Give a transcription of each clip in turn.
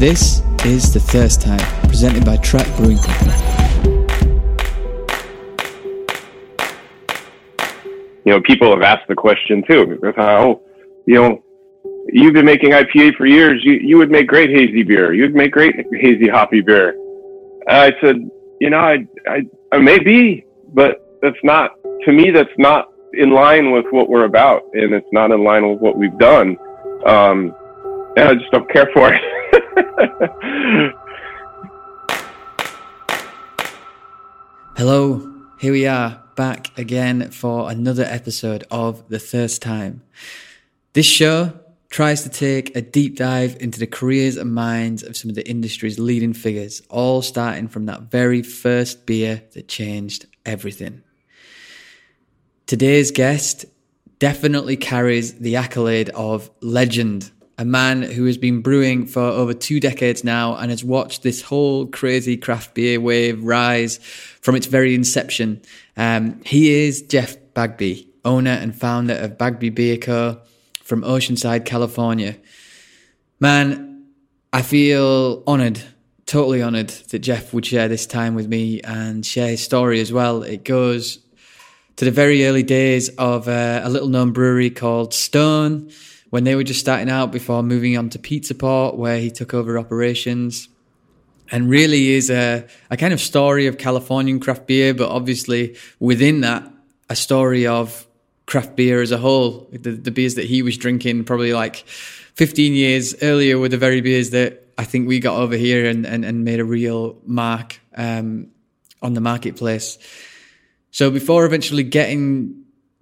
This is The First Time, presented by Track Brewing Company. You know, people have asked the question too. How, you know, you've been making IPA for years. You you would make great hazy beer. You'd make great hazy hoppy beer. I said, you know, I I, I may be, but that's not to me. That's not in line with what we're about, and it's not in line with what we've done. Um, and I just don't care for it. Hello, here we are back again for another episode of The First Time. This show tries to take a deep dive into the careers and minds of some of the industry's leading figures, all starting from that very first beer that changed everything. Today's guest definitely carries the accolade of legend, a man who has been brewing for over two decades now and has watched this whole crazy craft beer wave rise from its very inception. Um, he is Jeff Bagby, owner and founder of Bagby Beer Co from Oceanside, California. Man, I feel honored, totally honored that Jeff would share this time with me and share his story as well. It goes to the very early days of uh, a little known brewery called Stone when they were just starting out before moving on to Pizza Port, where he took over operations. And really is a, a kind of story of Californian craft beer, but obviously within that, a story of craft beer as a whole. The, the beers that he was drinking probably like 15 years earlier were the very beers that I think we got over here and, and, and made a real mark um, on the marketplace. So before eventually getting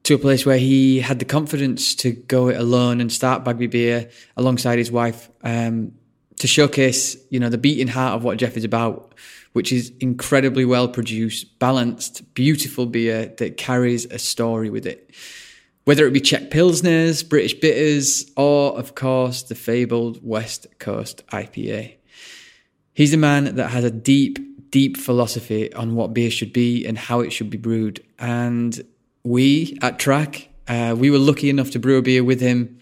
to a place where he had the confidence to go it alone and start Bagby Beer alongside his wife um, to showcase, you know, the beating heart of what Jeff is about, which is incredibly well produced, balanced, beautiful beer that carries a story with it whether it be Czech Pilsners, British Bitters, or, of course, the fabled West Coast IPA. He's a man that has a deep, deep philosophy on what beer should be and how it should be brewed. And we at Track, uh, we were lucky enough to brew a beer with him.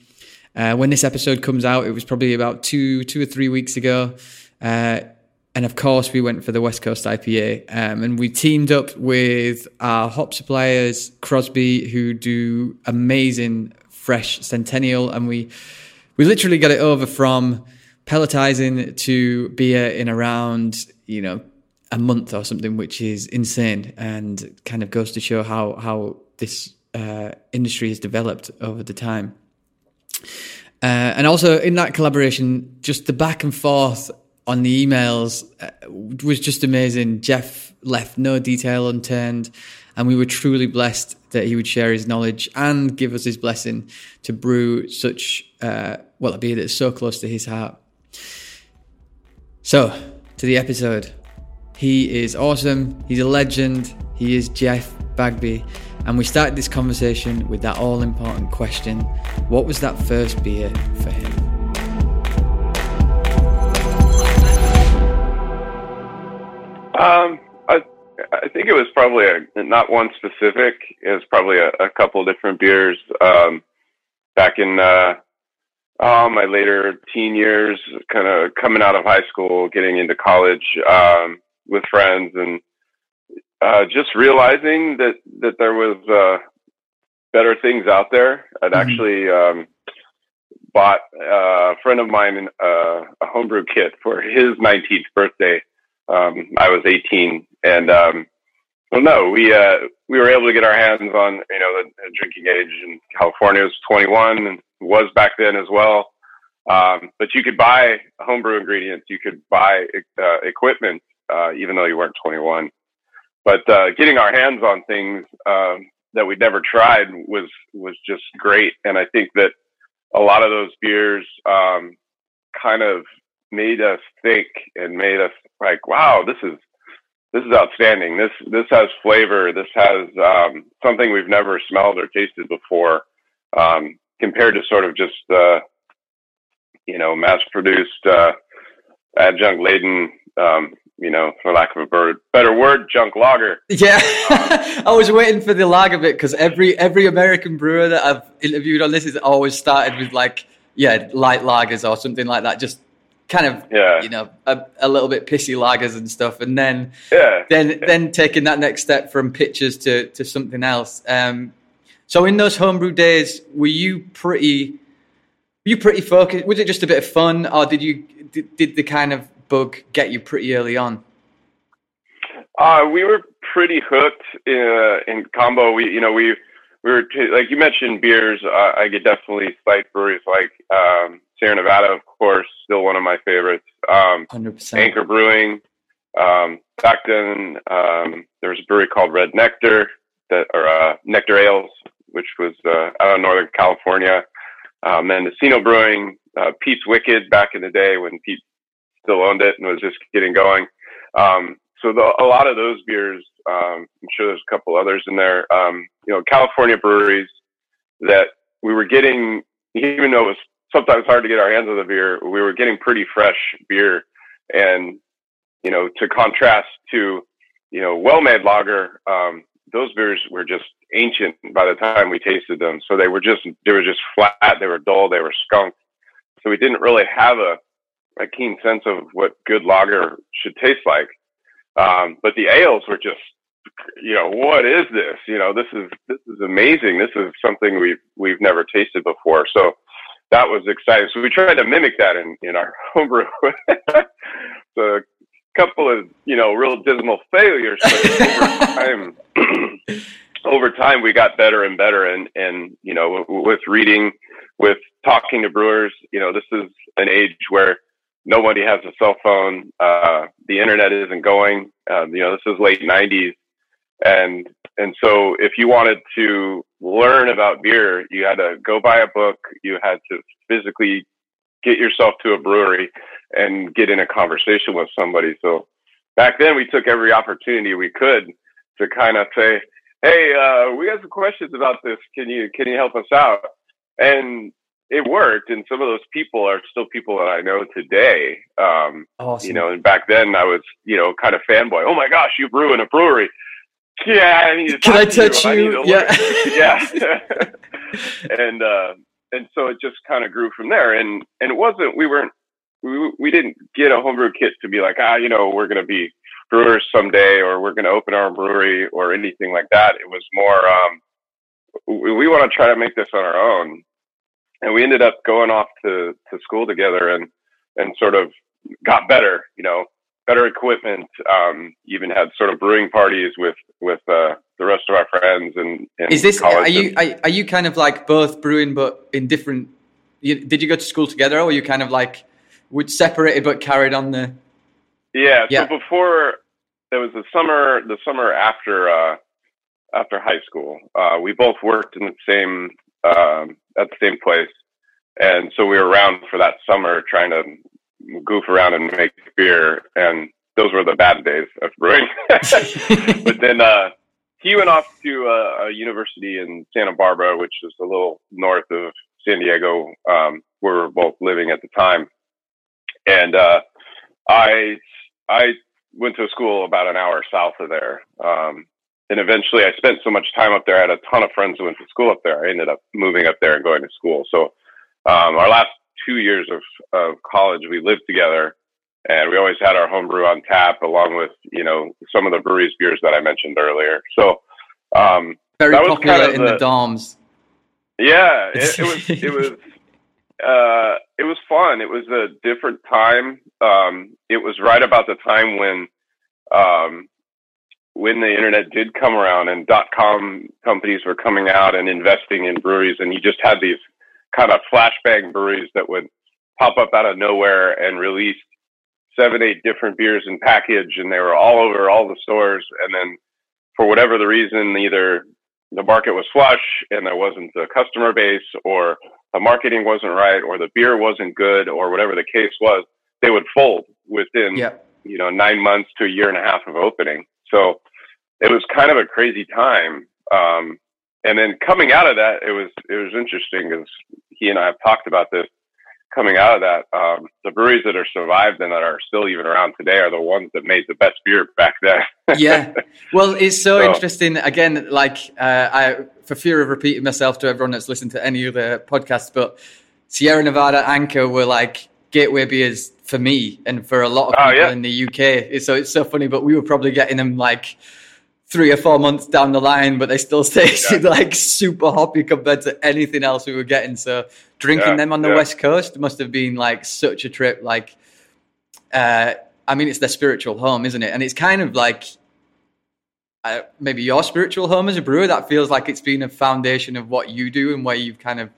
Uh, when this episode comes out, it was probably about two, two or three weeks ago. Uh, and of course, we went for the West Coast IPA. Um, and we teamed up with our hop suppliers, Crosby, who do amazing fresh Centennial. And we, we literally got it over from pelletizing to beer in around, you know, a month or something, which is insane and kind of goes to show how, how this uh, industry has developed over the time. Uh, and also in that collaboration, just the back and forth on the emails uh, was just amazing. Jeff left no detail unturned, and we were truly blessed that he would share his knowledge and give us his blessing to brew such uh, well a beer that's so close to his heart. So, to the episode. He is awesome. He's a legend. He is Jeff Bagby. And we started this conversation with that all important question What was that first beer for him? Um, I I think it was probably a, not one specific. It was probably a, a couple different beers. Um, back in uh, oh, my later teen years, kind of coming out of high school, getting into college um, with friends, and uh, just realizing that that there was uh, better things out there. I'd mm-hmm. actually um, bought uh, a friend of mine uh, a homebrew kit for his 19th birthday um, I was 18, and um, well, no, we uh, we were able to get our hands on you know the, the drinking age in California was 21 and was back then as well. Um, but you could buy homebrew ingredients, you could buy uh, equipment, uh, even though you weren't 21. But uh, getting our hands on things um, that we'd never tried was was just great, and I think that a lot of those beers um, kind of made us think and made us like, wow, this is this is outstanding. This this has flavor. This has um, something we've never smelled or tasted before, um, compared to sort of just uh, you know mass produced uh, adjunct laden. Um, you know, for lack of a bird, better word, junk lager. Yeah, I was waiting for the lager bit because every every American brewer that I've interviewed on this has always started with like yeah light lagers or something like that, just kind of Yeah. you know a, a little bit pissy lagers and stuff, and then Yeah. then then taking that next step from pitchers to to something else. Um, so in those homebrew days, were you pretty were you pretty focused? Was it just a bit of fun, or did you did, did the kind of bug get you pretty early on? Uh, we were pretty hooked uh, in combo. We, you know, we we were t- like you mentioned beers. Uh, I could definitely cite breweries like um, Sierra Nevada, of course, still one of my favorites. Um, Hundred percent. Anchor Brewing. Um, back then, um, there was a brewery called Red Nectar that, or uh, Nectar Ales, which was uh, out of Northern California. Um, Mendocino Brewing, uh, Pete's Wicked back in the day when Pete still owned it and was just getting going. Um, so the, a lot of those beers, um, I'm sure there's a couple others in there. Um, you know, California breweries that we were getting, even though it was sometimes hard to get our hands on the beer, we were getting pretty fresh beer. And, you know, to contrast to, you know, well-made lager, um, those beers were just ancient by the time we tasted them. So they were just, they were just flat. They were dull. They were skunked. So we didn't really have a, a keen sense of what good lager should taste like. Um, but the ales were just, you know, what is this? You know, this is this is amazing. This is something we've we've never tasted before. So that was exciting. So we tried to mimic that in in our homebrew. so a couple of you know real dismal failures, over time, over time we got better and better. And and you know, with reading, with talking to brewers, you know, this is an age where nobody has a cell phone. Uh, the internet isn't going. Um, you know, this is late '90s, and and so if you wanted to learn about beer, you had to go buy a book. You had to physically get yourself to a brewery and get in a conversation with somebody. So back then, we took every opportunity we could to kind of say, "Hey, uh, we got some questions about this. Can you can you help us out?" And it worked, and some of those people are still people that I know today. Um, Awesome. you know, and back then I was, you know, kind of fanboy. Oh my gosh, you brew in a brewery. Yeah, I need to Can I to touch I need you? to. Yeah. yeah. and uh, and so it just kind of grew from there. And and it wasn't we weren't we we didn't get a homebrew kit to be like ah you know we're gonna be brewers someday or we're gonna open our own brewery or anything like that. It was more um, we, we want to try to make this on our own. And we ended up going off to, to school together and, and sort of got better, you know, better equipment. Um, even had sort of brewing parties with with uh, the rest of our friends. And, and Is this? Are you are, are you kind of like both brewing but in different? You, did you go to school together, or were you kind of like would separated but carried on the? yeah, Yeah. So before there was the summer, the summer after uh, after high school, uh, we both worked in the same um, at the same place, and so we were around for that summer trying to goof around and make beer. And those were the bad days of brewing. but then uh, he went off to a, a university in Santa Barbara, which is a little north of San Diego, um, where we were both living at the time. And uh, I I went to a school about an hour south of there. Um, and eventually I spent so much time up there. I had a ton of friends who went to school up there. I ended up moving up there and going to school. So um, our last two years of, of college, we lived together and we always had our homebrew on tap along with, you know, some of the breweries beers that I mentioned earlier. So, um, Very That was popular kind of in the, the- dorms. yeah, it, it was, it was, uh, it was fun. It was a different time. Um, it was right about the time when, um, when the internet did come around and dot com companies were coming out and investing in breweries and you just had these kind of flashbang breweries that would pop up out of nowhere and release seven, eight different beers in package and they were all over all the stores. And then for whatever the reason, either the market was flush and there wasn't the customer base or the marketing wasn't right or the beer wasn't good or whatever the case was, they would fold within, Yeah. you know, nine months to a year and a half of opening. So it was kind of a crazy time. Um, and then coming out of that, it was, it was interesting because he and I have talked about this coming out of that. Um, the breweries that are survived and that are still even around today are the ones that made the best beer back then. yeah. Well, it's so, So- interesting. Again, like uh, I, for fear of repeating myself to everyone that's listened to any other podcast, but Sierra Nevada Anchor were like gateway beers for me and for a lot of Oh, people yeah. in the UK. So it's so funny, but we were probably getting them like three or four months down the line, but they still tasted like super hoppy compared to anything else we were getting. So drinking Yeah, them on the yeah. west coast must have been like such a trip. Like, uh, I mean, it's their spiritual home, isn't it? And it's kind of like uh, maybe your spiritual home as a brewer. That feels like it's been a foundation of what you do and where you've kind of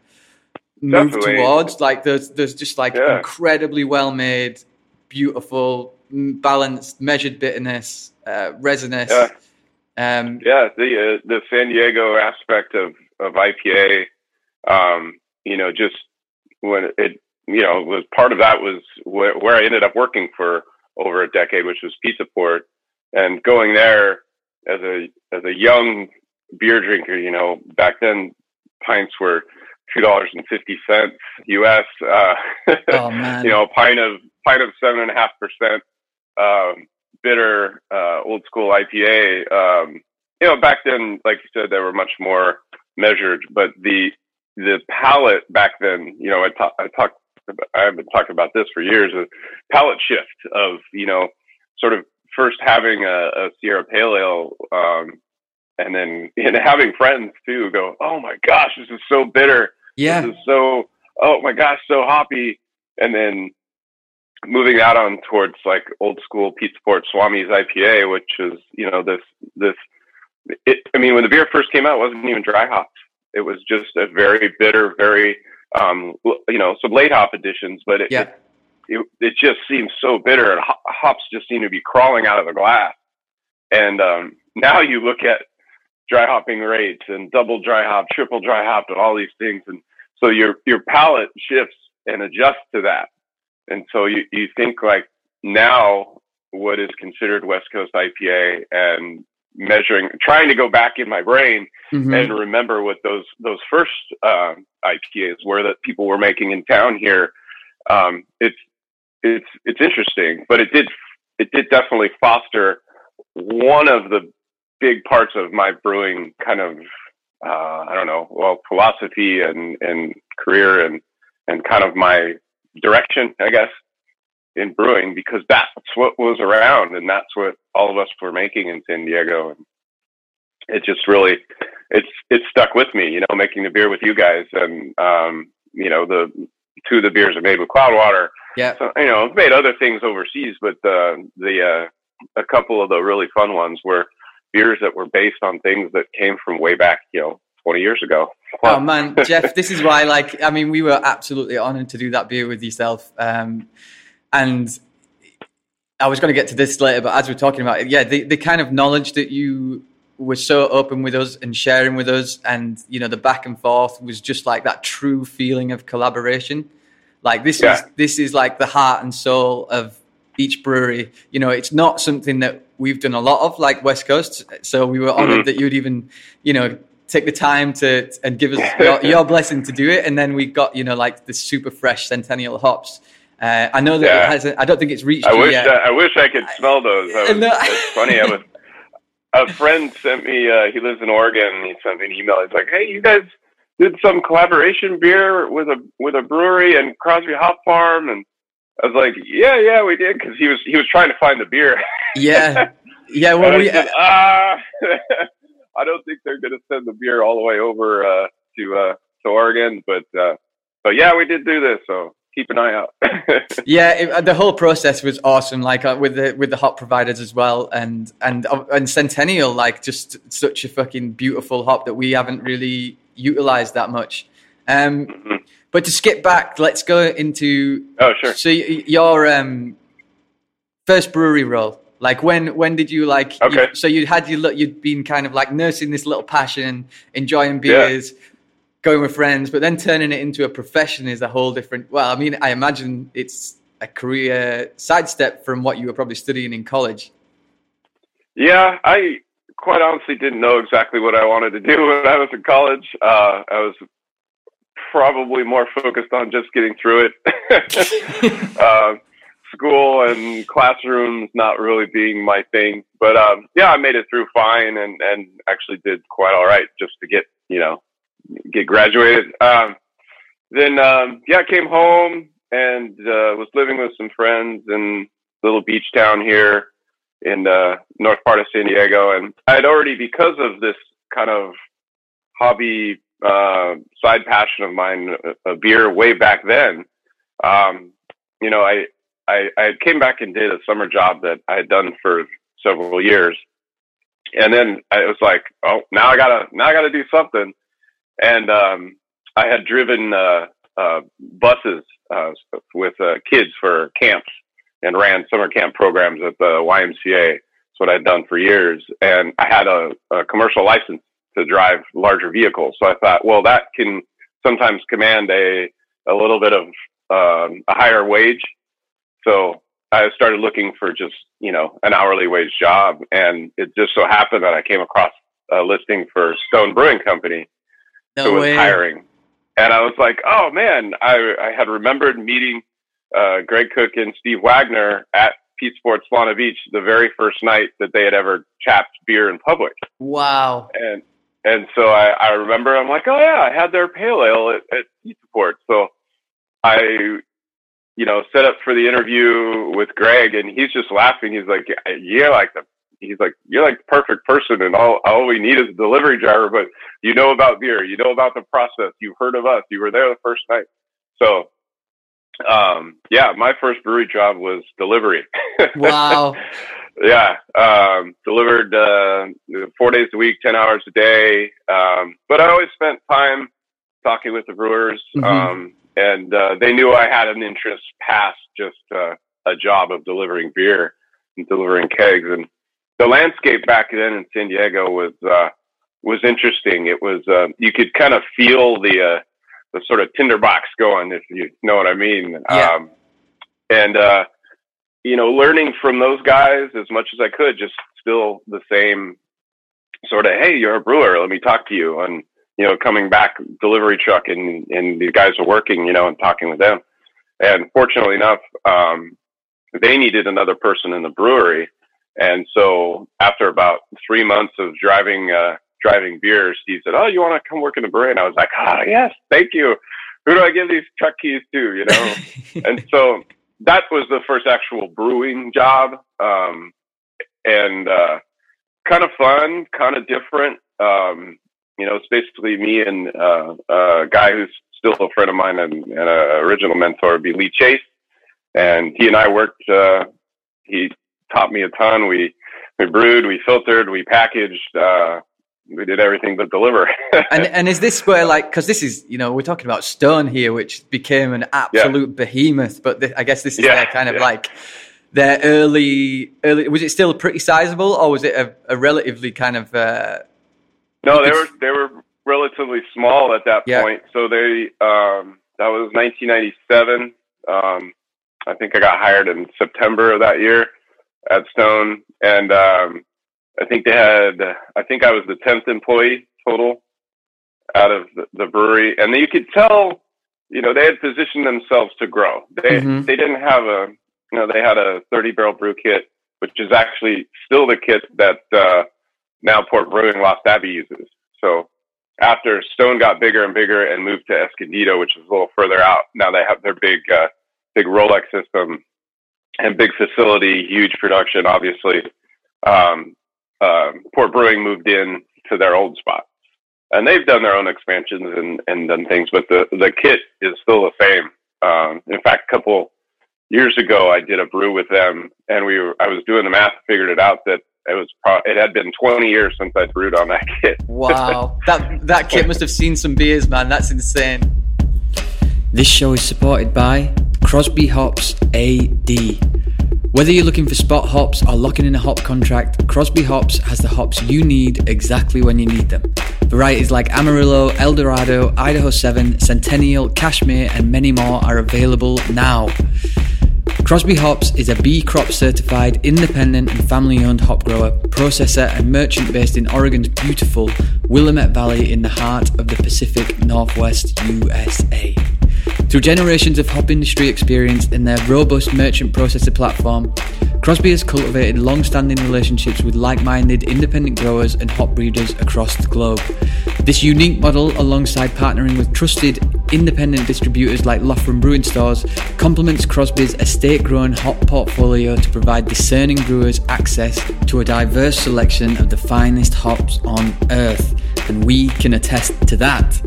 moved Definitely. towards. Like, there's there's just like Yeah. incredibly well made, beautiful, balanced, measured bitterness, uh, resinous. Yeah. Um, Yeah, the uh, the San Diego aspect of of IPA, um, you know, just when it, you know, was part of that was where, where I ended up working for over a decade, which was Pizza Port, and going there as a as a young beer drinker, you know, back then pints were two dollars and fifty cents U.S. Uh, oh you know, a pint of pint of seven and a half percent um, bitter uh, old school IPA. Um, you know, back then, like you said, they were much more measured, but the the palate back then, you know, I, ta- I talked, I've been talking about this for years. A palate shift of you know, sort of first having a, a Sierra Pale Ale. Um, and then and having friends too go, oh my gosh, this is so bitter yeah, this is so oh my gosh so hoppy. And then moving that on towards like old school pizza port swami's ipa which is you know this this it i mean when the beer first came out it wasn't even dry hopped. It was just a very bitter very um you know some late hop additions but it yeah, it, it, it just seems so bitter and hops just seem to be crawling out of the glass. And um now you look at dry hopping rates and double dry hop triple dry hop and all these things and so your your palate shifts and adjusts to that and so you you think like now what is considered west coast ipa and measuring trying to go back in my brain Mhm. and remember what those those first um, IPAs were that people were making in town here. Um, it's it's it's interesting, but it did it did definitely foster one of the big parts of my brewing kind of uh, I don't know well philosophy and and career and and kind of my direction I guess in brewing because that's what was around and that's what all of us were making in San Diego and it just really it's it's stuck with me, you know, making the beer with you guys, and um, you know, the two of the beers are made with Cloudwater. yeah. So you know, I've made other things overseas, but uh, the uh, a couple of the really fun ones were beers that were based on things that came from way back, you know, twenty years ago. Oh man, Jeff, this is why. Like, I mean, we were absolutely honored to do that beer with yourself, um, and I was going to get to this later, but as we're talking about it, yeah, the, the kind of knowledge that you were so open with us and sharing with us, and you know, the back and forth was just like that true feeling of collaboration. Like this is this is like the heart and soul of each brewery. You know, it's not something that we've done a lot of, like West Coast. So we were honored Mhm. that you'd even, you know, take the time to and give us your, your blessing to do it. And then we got, you know, like the super fresh Centennial hops. Uh, I know that Yeah. it hasn't. I don't think it's reached I wish yet. I, I wish I could smell those. I was, No. It's funny. I was a friend sent me. Uh, he lives in Oregon. He sent me an email. He's like, "Hey, you guys did some collaboration beer with a with a brewery and Crosby Hop Farm." And I was like, "Yeah, yeah, we did." Because he was he was trying to find the beer. yeah, yeah. Well, we said, ah, I don't think they're going to send the beer all the way over uh, to uh, to Oregon, but uh, but yeah, we did do this. So keep an eye out. yeah, it, the whole process was awesome. Like uh, with the with the hop providers as well, and and uh, and Centennial, like just such a fucking beautiful hop that we haven't really utilized that much. Um, Mhm. But to skip back, let's go into oh, sure. so your um, first brewery role. Like when when did you like? you- Okay. so you had you you'd been kind of like nursing this little passion, enjoying beers, going with friends, but then turning it into a profession is a whole different. Well, I mean, I imagine it's a career sidestep from what you were probably studying in college. Yeah, I quite honestly didn't know exactly what I wanted to do when I was in college. Uh, I was probably more focused on just getting through it. uh, school and classrooms not really being my thing, but um, yeah, I made it through fine and and actually did quite all right just to get you know get graduated. Um, then um, yeah, I came home and uh, was living with some friends in little beach town here in the north part of San Diego. And I had already, because of this kind of hobby uh, side passion of mine, a, a beer way back then, um, you know, I, I, I came back and did a summer job that I had done for several years. And then I was like, oh, now I gotta, now I gotta do something. And, um, I had driven, uh, uh, buses, uh, with, uh, kids for camps and ran summer camp programs at the YMCA. That's what I'd done for years. And I had a, a commercial license to drive larger vehicles. So I thought, well, that can sometimes command a, a little bit of um, a higher wage. So I started looking for just, you know, an hourly wage job. And it just so happened that I came across a listing for Stone Brewing Company No who was way. hiring. And I was like, oh man, I, I had remembered meeting uh, Greg Koch and Steve Wagner at Pizza Port Solana Beach the very first night that they had ever chapped beer in public. Wow. And and so I, I remember I'm like, oh yeah, I had their pale ale at, at. So I, you know, set up for the interview with Greg, and he's just laughing. He's like, you're like the, he's like, you're like the perfect person, and all all we need is a delivery driver. But you know about beer, you know about the process, you've heard of us, you were there the first night. So, um, yeah, my first brewery job was delivery. Wow. Yeah, um, delivered uh, four days a week, ten hours a day. Um, but I always spent time talking with the brewers, Mhm. um, and uh, they knew I had an interest past just uh, a job of delivering beer and delivering kegs. And the landscape back then in San Diego was uh, was interesting. It was uh, you could kind of feel the uh, the sort of tinderbox going, if you know what I mean. Yeah. Um, and uh, you know, learning from those guys as much as I could, just still the same sort of, hey, you're a brewer, let me talk to you. And, you know, coming back delivery truck and, and these guys are working, you know, and talking with them. And fortunately enough, um, they needed another person in the brewery. And so after about three months of driving, uh, driving beer, Steve said, Oh, you want to come work in the brewery? And I was like, Oh, yes, thank you. Who do I give these truck keys to? You know? and so that was the first actual brewing job um, and uh, kind of fun kind of different. Um, you know it's basically me and uh, a guy who's still a friend of mine and, and an original mentor be lee chase. And he and i worked uh, he taught me a ton. We we brewed we filtered we packaged uh, we did everything but deliver and and is this where like because this is you know we're talking about Stone here, which became an absolute behemoth, but th- I guess this is Yeah, their kind of yeah. like their early early. Was it still pretty sizable, or was it a, a relatively kind of uh, No, they were they were relatively small at that Yeah. point. So they um, that was 1997. Um, I think I got hired in September of that year at Stone, and um, I think they had I think I was the tenth employee total out of the, the brewery, and you could tell, you know, they had positioned themselves to grow. They Mhm. they didn't have a you know they had a 30 barrel brew kit, which is actually still the kit that uh, now Port Brewing Lost Abbey uses. So after Stone got bigger and bigger and moved to Escondido, which is a little further out, now they have their big, uh, big Rolec system and big facility, huge production, obviously. Um, um Port Brewing moved in to their old spot. And they've done their own expansions and, and done things, but the, the kit is still the same. Um, in fact, a couple years ago, I did a brew with them and we were, I was doing the math, figured it out that it was, pro- it had been 20 years since I brewed on that kit. wow that that kid must have seen some beers, man. That's insane. This show is supported by Crosby Hops AD. Whether you're looking for spot hops or locking in a hop contract, Crosby Hops has the hops you need exactly when you need them. Varieties like Amarillo, Eldorado, Idaho 7, Centennial, Cashmere, and many more are available now. Crosby Hops is a B Corp certified, independent, and family owned hop grower, processor, and merchant based in Oregon's beautiful Willamette Valley in the heart of the Pacific Northwest USA. Through generations of hop industry experience in their robust merchant processor platform, Crosby has cultivated long standing relationships with like minded independent growers and hop breeders across the globe. This unique model, alongside partnering with trusted independent distributors like Loughran Brewing Stores complements Crosby's estate grown hop portfolio to provide discerning brewers access to a diverse selection of the finest hops on earth, and we can attest to that.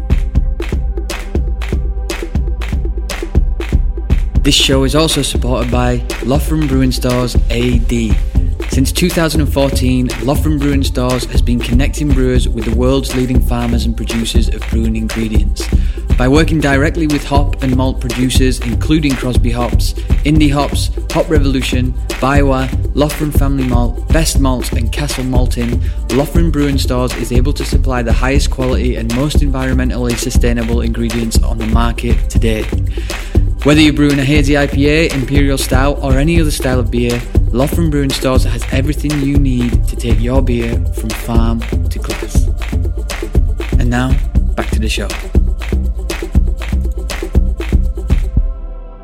This show is also supported by Loughran Brewing Stores AD since 2014, Loughran Brewing Stores has been connecting brewers with the world's leading farmers and producers of brewing ingredients. By working directly with hop and malt producers, including Crosby Hops, Indie Hops, Hop Revolution, Biwa, Loughran Family Malt, Best Malt, and Castle Malting, Loughran Brewing Stores is able to supply the highest quality and most environmentally sustainable ingredients on the market today. Whether you're brewing a hazy IPA, imperial stout, or any other style of beer, Loughran Brewing Stores has everything you need to take your beer from farm to glass. And now, back to the show.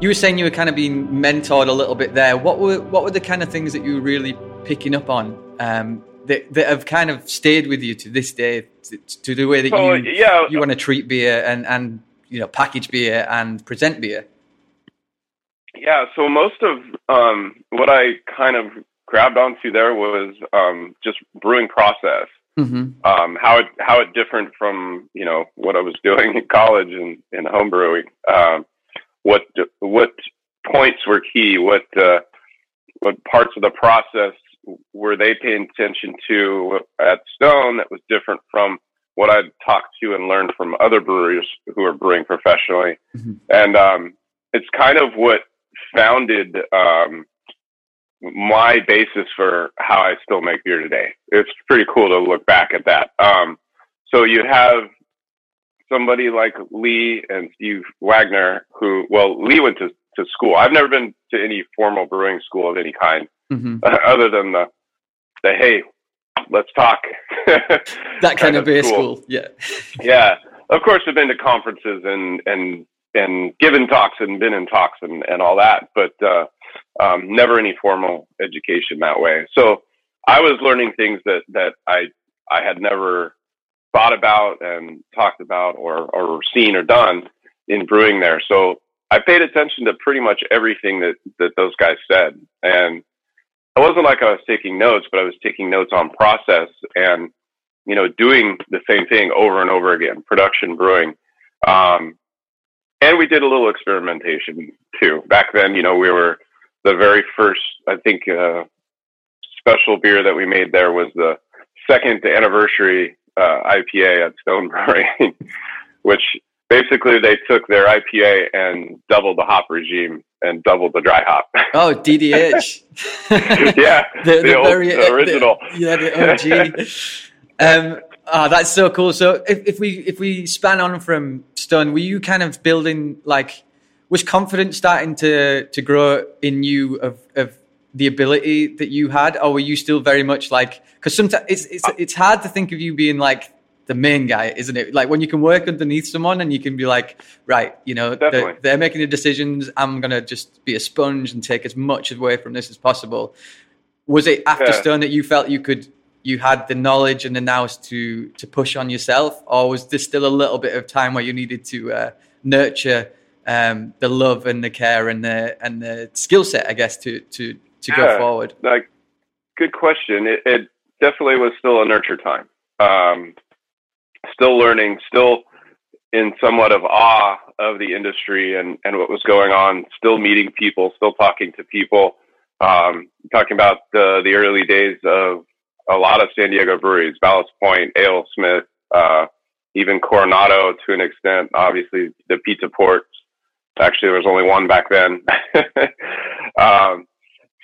You were saying you were kind of being mentored a little bit there. What were what were the kind of things that you were really picking up on um, that that have kind of stayed with you to this day, to, to the way that Oh, you yeah. you want to treat beer and and you know package beer and present beer? Yeah, so most of um, what I kind of grabbed onto there was um, just brewing process. Mm-hmm. Um, how it how it different from you know what I was doing in college and in home brewing. Um, what what points were key? What uh, what parts of the process were they paying attention to at Stone that was different from what I'd talked to and learned from other brewers who are brewing professionally? Mhm. And um, it's kind of what founded um, my basis for how I still make beer today. It's pretty cool to look back at that. Um, so you have somebody like Lee and Steve Wagner, who, well, Lee went to, to school. I've never been to any formal brewing school of any kind, Mm-hmm. other than the, the hey, let's talk. That kind, of beer school, yeah. yeah, of course, I've been to conferences and and and given talks and been in talks and and all that, but uh, um, never any formal education that way. So I was learning things that that I I had never thought about and talked about or or seen or done in brewing there. So I paid attention to pretty much everything that that those guys said, and it wasn't like I was taking notes, but I was taking notes on process and you know, doing the same thing over and over again, production brewing. Um, and we did a little experimentation too. Back then, you know, we were the very first, I think, uh, special beer that we made there was the second anniversary uh, IPA at Stone Brewing, which basically they took their IPA and doubled the hop regime and doubled the dry hop. Oh, DDH. yeah, the, the, old, very- the original. the- yeah, the OG. um, oh, that's so cool. So if, if we if we span on from Stone, were you kind of building like was confidence starting to to grow in you of of the ability that you had, or were you still very much like because sometimes it's it's uh, it's hard to think of you being like the main guy, isn't it? Like when you can work underneath someone and you can be like, right, you know, they're, they're making the decisions. I'm gonna just be a sponge and take as much away from this as possible. Was it after Yeah. Stone that you felt you could you had the knowledge and the nous to to push on yourself, or was there still a little bit of time where you needed to uh, nurture um, the love and the care and the and the skill set, I guess, to to to go forward? like good question. It, it definitely was still a nurture time. Um, still learning still in somewhat of awe of the industry and, and what was going on still meeting people still talking to people. Um, talking about the, the early days of a lot of san diego breweries ballast point ale smith uh, even coronado to an extent obviously the pizza ports. Actually there was only one back then. Um,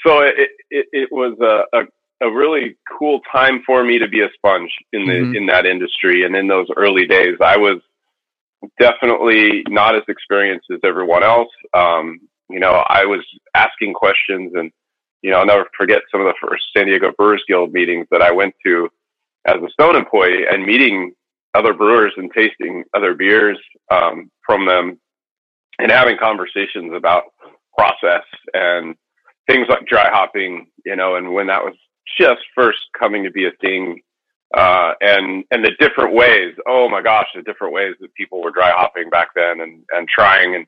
so it, it, it was a, a, a really cool time for me to be a sponge in the Mhm. in that industry. And in those early days i was definitely not as experienced as everyone else. Um, you know i was asking questions and you know i'll never forget some of the first san diego brewers guild meetings that i went to as a stone employee and meeting other brewers and tasting other beers um, from them and having conversations about process and things like dry hopping, you know, and when that was just first coming to be a thing uh, and and the different ways. Oh my gosh, the different ways that people were dry hopping back then, and and trying and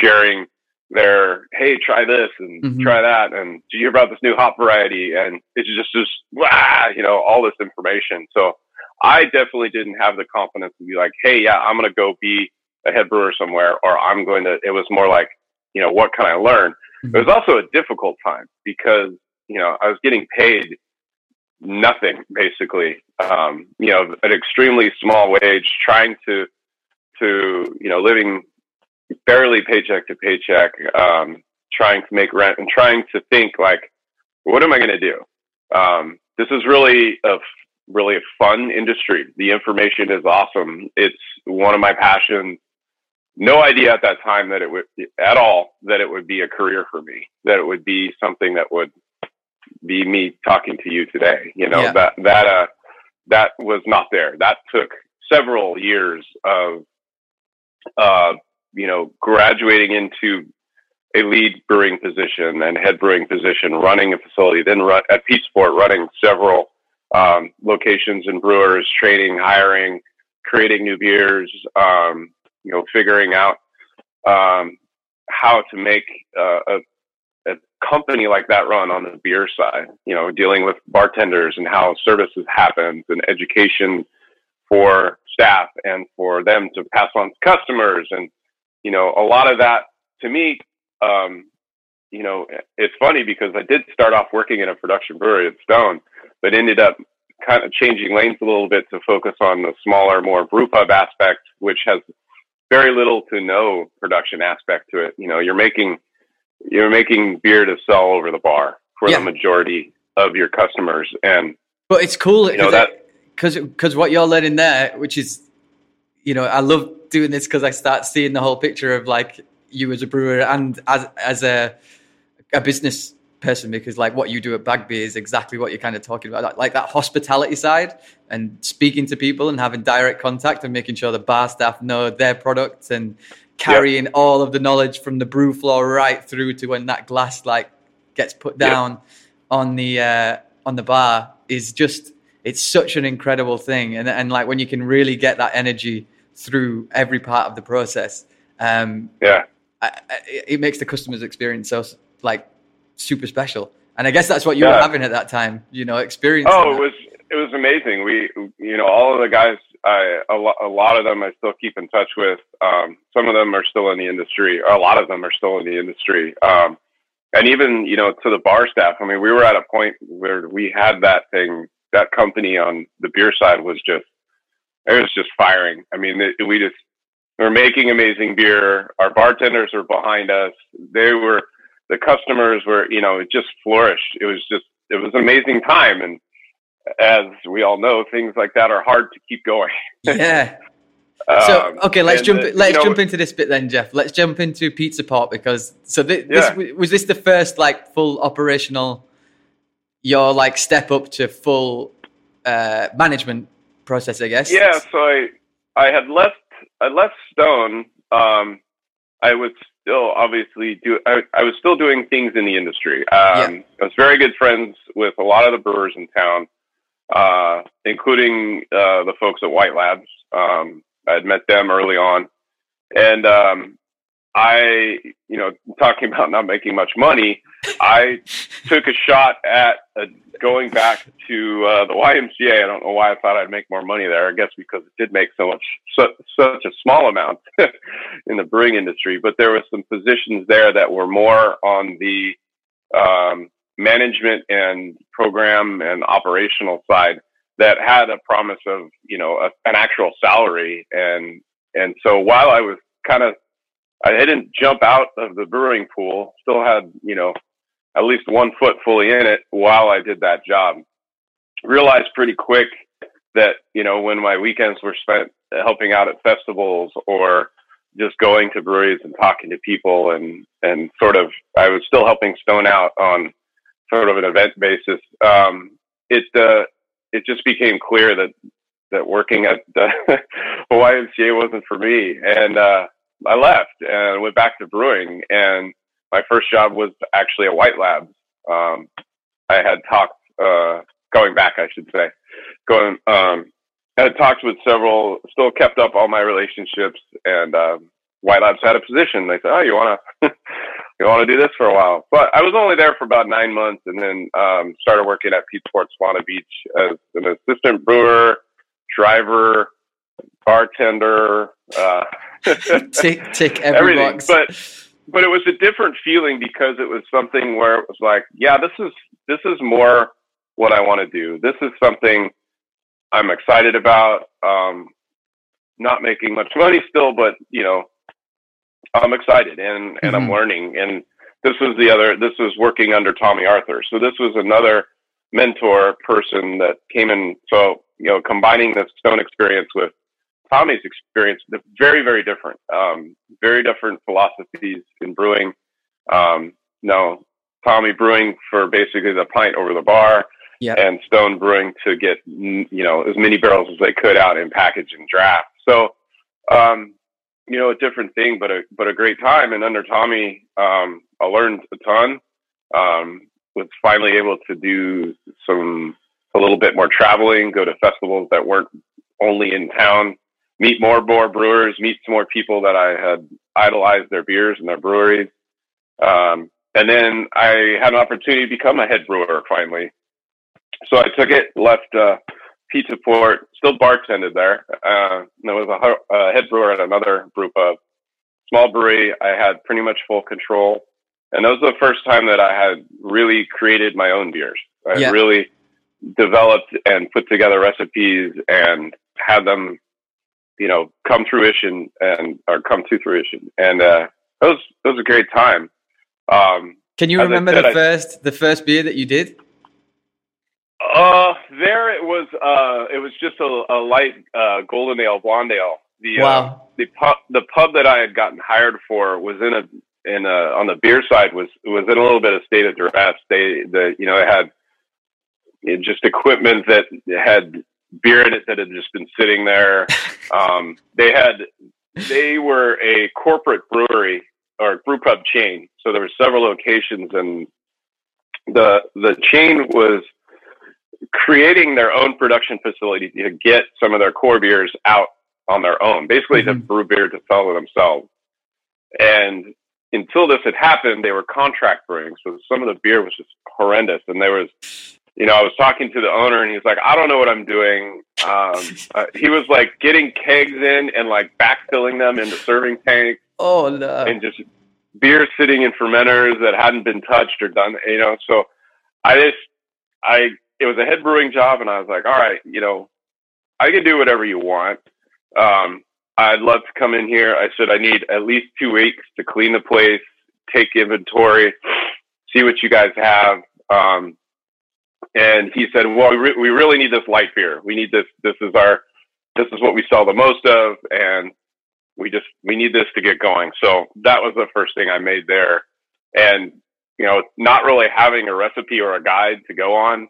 sharing their hey, try this and mm-hmm. try that, and do you hear about this new hop variety? And it's just just wow, you know, all this information. So I definitely didn't have the confidence to be like, hey, yeah, I'm gonna go be a head brewer somewhere, or I'm going to. It was more like, you know, what can I learn? Mm-hmm. It was also a difficult time because you know I was getting paid nothing basically. Um, you know, an extremely small wage, trying to to you know living barely paycheck to paycheck, um, trying to make rent and trying to think like, what am I going to do? Um, this is really a really a fun industry. The information is awesome. It's one of my passions. No idea at that time that it would at all that it would be a career for me. That it would be something that would be me talking to you today. You know, yeah. that, that, uh, that was not there. That took several years of, uh, you know, graduating into a lead brewing position and head brewing position, running a facility, then run, at Pizza Port, running several um, locations and brewers, training, hiring, creating new beers, um, you know, figuring out um, how to make uh, a a company like that run on the beer side, you know, dealing with bartenders and how services happens and education for staff and for them to pass on to customers. And, you know, a lot of that to me, um, you know, it's funny because I did start off working in a production brewery at Stone, but ended up kind of changing lanes a little bit to focus on the smaller, more brew pub aspect, which has very little to no production aspect to it. You know, you're making you're making beer to sell over the bar for yeah. the majority of your customers. And but it's cool, you know that because because what you're learning there, which is, you know, I love doing this because I start seeing the whole picture of like you as a brewer and as as a a business person because like what you do at Bagby is exactly what you're kind of talking about like, like that hospitality side and speaking to people and having direct contact and making sure the bar staff know their products and carrying yep. all of the knowledge from the brew floor right through to when that glass like gets put down yep. on the uh, on the bar is just it's such an incredible thing and and like when you can really get that energy through every part of the process um, yeah I, I, it makes the customer's experience so like super special and i guess that's what you yeah. were having at that time you know experience oh it was it was amazing we you know all of the guys I, a, lo- a lot of them I still keep in touch with. Um, some of them are still in the industry. a lot of them are still in the industry. Um, and even, you know, to the bar staff, I mean, we were at a point where we had that thing, that company on the beer side was just, it was just firing. I mean, it, we just, we were making amazing beer. Our bartenders were behind us. They were, the customers were, you know, it just flourished. It was just, it was an amazing time. And, as we all know, things like that are hard to keep going. yeah. So um, okay, let's jump. let's know, jump into this bit then, Jeff. Let's jump into Pizza Port because so th- yeah. this was this the first like full operational, your like step up to full uh, management process, I guess. Yeah. So I I had left I left Stone. Um, I was still obviously do I, I was still doing things in the industry. Um, yeah. I was very good friends with a lot of the brewers in town uh, including uh, the folks at White Labs. Um, I had met them early on, and um, I, you know, talking about not making much money, I took a shot at uh, going back to uh, the YMCA. I don't know why I thought I'd make more money there. I guess because it did make so much, so, such a small amount in the brewing industry. But there were some positions there that were more on the um, management and program and operational side that had a promise of you know a, an actual salary and and so while I was kind of I didn't jump out of the brewing pool, still had you know at least one foot fully in it while I did that job. Realized pretty quick that you know when my weekends were spent helping out at festivals or just going to breweries and talking to people and and sort of I was still helping Stone out on sort of an event basis, um, it uh, it just became clear that that working at the YMCA wasn't for me, and uh, I left and went back to brewing. And my first job was actually at White Labs. Um, I had talked uh, going back, I should say, going. Um, had talked with several, still kept up all my relationships, and um, White Labs had a position. They said, "Oh, you want to you want to do this for a while?" But I was only there for about nine months, and then um, started working at Pizza Port Solana Beach as an assistant brewer, driver, bartender. Uh, tick tick every everything. box. But but it was a different feeling because it was something where it was like, yeah, this is this is more what I want to do. This is something I'm excited about. Um, not making much money still, but you know, I'm excited and and I'm Mhm. learning. And this was the other. This was working under Tommy Arthur, so this was another mentor person that came in. So you know, combining the Stone experience with Tommy's experience, very very different. Um, very different philosophies in brewing. Um, no, Tommy brewing for basically the pint over the bar, and Stone brewing to get you know as many barrels as they could out in package and draft. So, um, you know, a different thing, but a but a great time. And under Tommy, um, I learned a ton. Um, was finally able to do some a little bit more traveling, go to festivals that weren't only in town, meet more more brewers, meet some more people that I had idolized their beers and their breweries. Um, and then I had an opportunity to become a head brewer finally. So I took it, left uh, Pizza Port, still bartended there. Uh, and I was a, a head brewer at another brew pub. Small brewery, I had pretty much full control. And that was the first time that I had really created my own beers. I Yeah. really developed and put together recipes and had them, you know, come fruition and or come to fruition. And uh, it was it was a great time. Um, Can you remember said, the I- first the first beer that you did? Uh, there it was. Uh, it was just a, a light uh, golden ale, blonde ale. The uh, Wow. the pub the pub that I had gotten hired for was in a in a on the beer side was was in a little bit of state of duress. They the you know it had it just equipment that had beer in it that had just been sitting there. Um, they had they were a corporate brewery or brew pub chain, so there were several locations, and the the chain was creating their own production facility to get some of their core beers out on their own, basically to Mhm. brew beer to sell to themselves. And until this had happened, they were contract brewing, so some of the beer was just horrendous. And there was, you know, I was talking to the owner, and he's like, "I don't know what I'm doing." Um, uh, he was like getting kegs in and like backfilling them into serving tanks Oh no. and just beer sitting in fermenters that hadn't been touched or done, you know. So I just, I, it was a head brewing job, and I was like, all right, you know, I can do whatever you want. Um, I'd love to come in here. I said I need at least two weeks to clean the place, take inventory, see what you guys have. Um, and he said, well, we, re- we really need this light beer. We need this. This is our, this is what we sell the most of. And we just we need this to get going. So that was the first thing I made there, and you know, not really having a recipe or a guide to go on,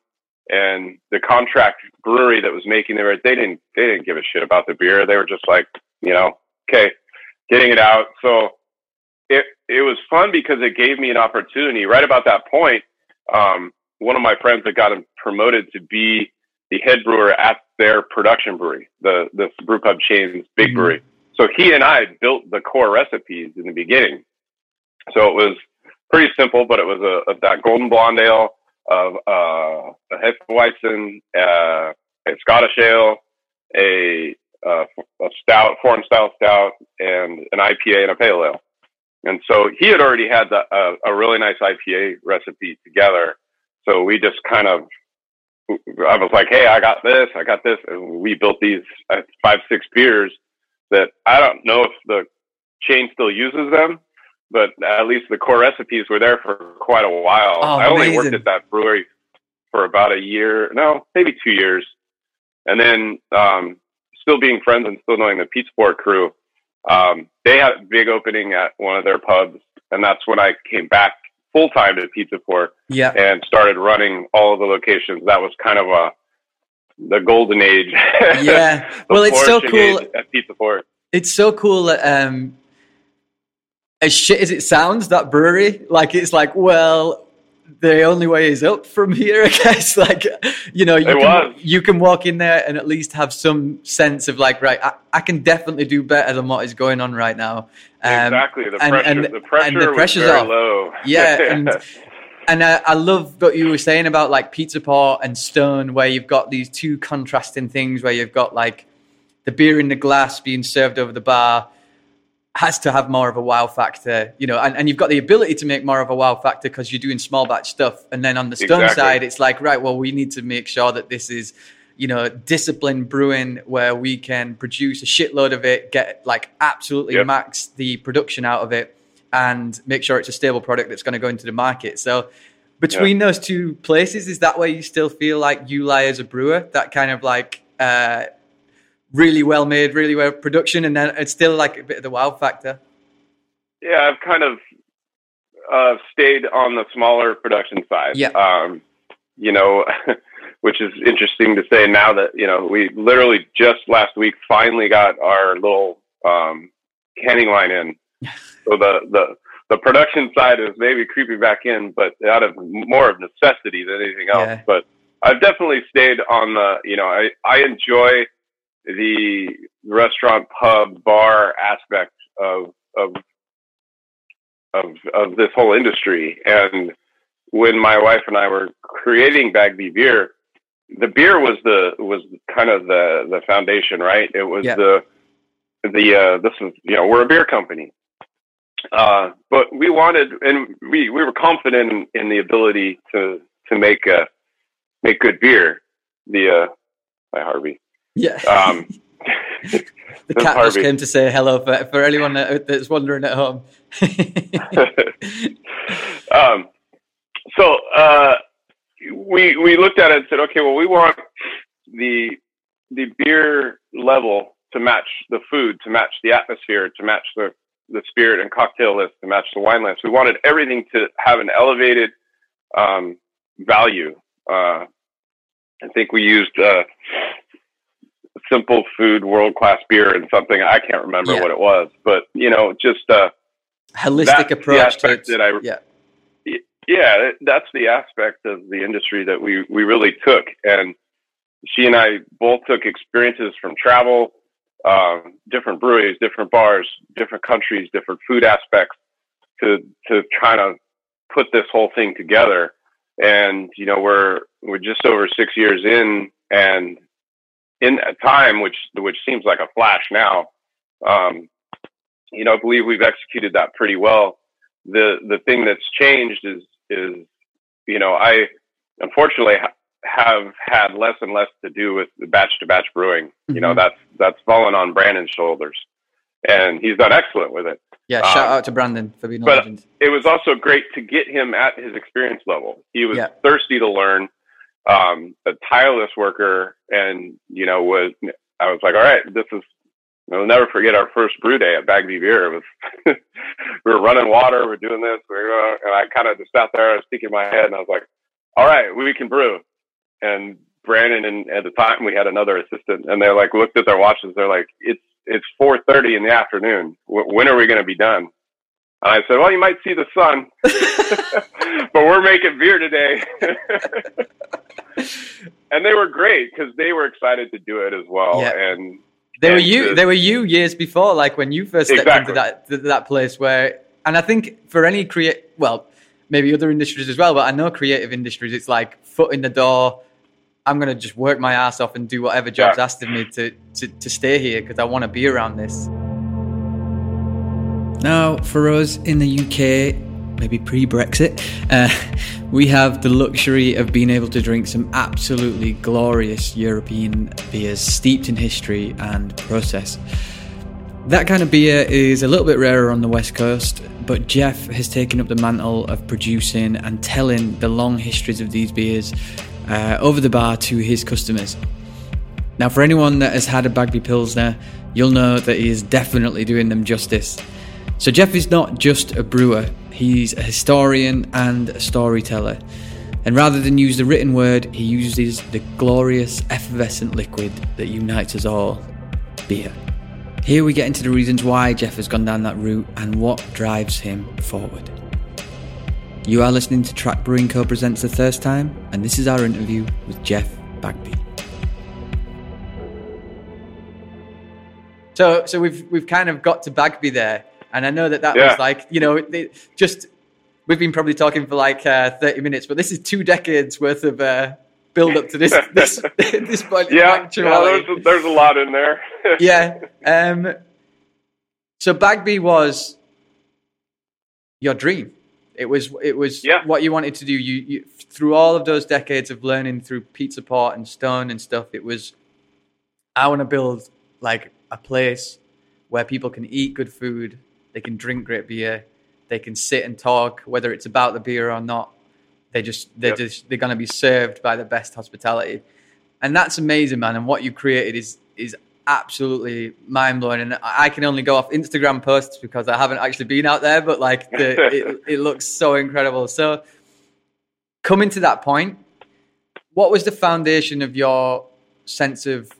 and the contract brewery that was making the they didn't they didn't give a shit about the beer. They were just like, you know, okay, getting it out. So it it was fun because it gave me an opportunity. Right about that point, um, one of my friends had gotten promoted to be the head brewer at their production brewery, the the brew pub chain's big Mhm. brewery. So he and I built the core recipes in the beginning. So it was pretty simple, but it was a, a that golden blonde ale of uh, a Hefeweizen, uh, a Scottish ale, a, uh, a stout, foreign style stout, and an IPA and a pale ale. And so he had already had the, uh, a really nice IPA recipe together. So we just kind of, I was like, hey, I got this, I got this. And we built these uh, five, six beers that I don't know if the chain still uses them, but at least the core recipes were there for quite a while. Oh, I only worked at that brewery for about a year, no, maybe two years. And then, um, still being friends and still knowing the Pizza Port crew, um, they had a big opening at one of their pubs. And that's when I came back full time to Pizza Port Yeah. and started running all of the locations. That was kind of a, the golden age. Yeah. Well, it's so cool. At Pizza Port. It's so cool um as shit as it sounds, that brewery, like it's like, well, the only way is up from here, I guess. Like, you know, you It can, was. you can walk in there and at least have some sense of like, right, I, I can definitely do better than what is going on right now. Um, exactly. The and- pressure. and- the pressure and the pressure's very off. low. Yeah, and and uh, I love what you were saying about like Pizza Port and Stone, where you've got these two contrasting things, where you've got like the beer in the glass being served over the bar has to have more of a wow factor, you know, and, and you've got the ability to make more of a wow factor because you're doing small batch stuff. And then on the Stone Exactly. side, it's like, right, well, we need to make sure that this is, you know, disciplined brewing where we can produce a shitload of it, get like absolutely Yep. max the production out of it, and make sure it's a stable product that's going to go into the market. So between those two places, is that where you still feel like you lie as a brewer? That kind of like uh, really well made, really well production, and then it's still like a bit of the wow factor. Yeah, I've kind of uh, stayed on the smaller production side. Yeah. Um, you know, which is interesting to say now that you know we literally just last week finally got our little um, canning line in. So the the the production side is maybe creeping back in, but out of more of necessity than anything else. Yeah. But I've definitely stayed on the you know I I enjoy the restaurant pub bar aspect of of of of this whole industry. And when my wife and I were creating Bagby Beer, the beer was the was kind of the the foundation, right? It was Yeah. the the uh, this is you know we're a beer company, uh, but we wanted and we we were confident in, in the ability to to make uh, make good beer. The uh, by Harvey. Yeah. Um, the cat just came to say hello for, for anyone that, that's wondering at home. um, so uh, we we looked at it and said, okay, well, we want the the beer level to match the food, to match the atmosphere, to match the the spirit and cocktail list, to match the wine list. We wanted everything to have an elevated um, value. Uh, I think we used uh, simple food, world class beer, and something I can't remember Yeah. what it was, but you know, just uh, Holistic the approach aspect that I- yeah. yeah, that's the aspect of the industry that we we really took, and she and I both took experiences from travel, um, different breweries, different bars, different countries, different food aspects to to try to put this whole thing together. And you know, we're we're just over six years in, and in a time which which seems like a flash now. Um, you know, I believe we've executed that pretty well the the thing that's changed is is you know I unfortunately ha- have had less and less to do with the batch to batch brewing. You know Mhm. that's that's fallen on Brandon's shoulders, and he's done excellent with it. Yeah. Shout Um, out to Brandon for being a but- legend. It was also great to get him at his experience level. He was Yeah. thirsty to learn, um, a tireless worker, and you know was I was like, all right, this is. I'll never forget our first brew day at Bagby Beer. It was we were running water, we're doing this, we we're, and I kind of just sat there, I was thinking in my head, and I was like, "All right, we can brew." And Brandon and at the time we had another assistant, and they like looked at their watches. They're like, "It's it's four thirty in the afternoon. W- when are we going to be done?" And I said, "Well, you might see the sun, but we're making beer today." And they were great because they were excited to do it as well. Yeah. And They were you. the- They were you years before, like when you first stepped Exactly. into that th- that place where. And I think for any create, well, maybe other industries as well, but I know creative industries, it's like foot in the door. I'm gonna just work my ass off and do whatever job's Yeah. asked of me to to, to stay here because I want to be around this. Now, for us in the UK, maybe pre Brexit, uh, we have the luxury of being able to drink some absolutely glorious European beers steeped in history and process. That kind of beer is a little bit rarer on the West Coast, but Jeff has taken up the mantle of producing and telling the long histories of these beers uh, over the bar to his customers. Now, for anyone that has had a Bagby Pilsner, you'll know that he is definitely doing them justice. So, Jeff is not just a brewer, he's a historian and a storyteller. And rather than use the written word, he uses the glorious, effervescent liquid that unites us all beer. Here we get into the reasons why Jeff has gone down that route and what drives him forward. You are listening to Track Brewing Co. presents The First Time, and this is our interview with Jeff Bagby. So, so we've we've kind of got to Bagby there, and I know that that Yeah. was like you know they, just we've been probably talking for like uh, thirty minutes, but this is two decades worth of uh, build up to this this this point. Yeah, yeah there's, there's a lot in there. yeah. Um, so Bagby was your dream. It was it was Yeah. what you wanted to do. You, you through all of those decades of learning through Pizza Port and Stone and stuff. It was I want to build like a place where people can eat good food, they can drink great beer, they can sit and talk, whether it's about the beer or not. They just they're Yep. just they're going to be served by the best hospitality, and that's amazing, man. And what you created is is absolutely mind blowing. And I I can only go off Instagram posts because I haven't actually been out there, but like the, it, it looks so incredible. So coming to that point, what was the foundation of your sense of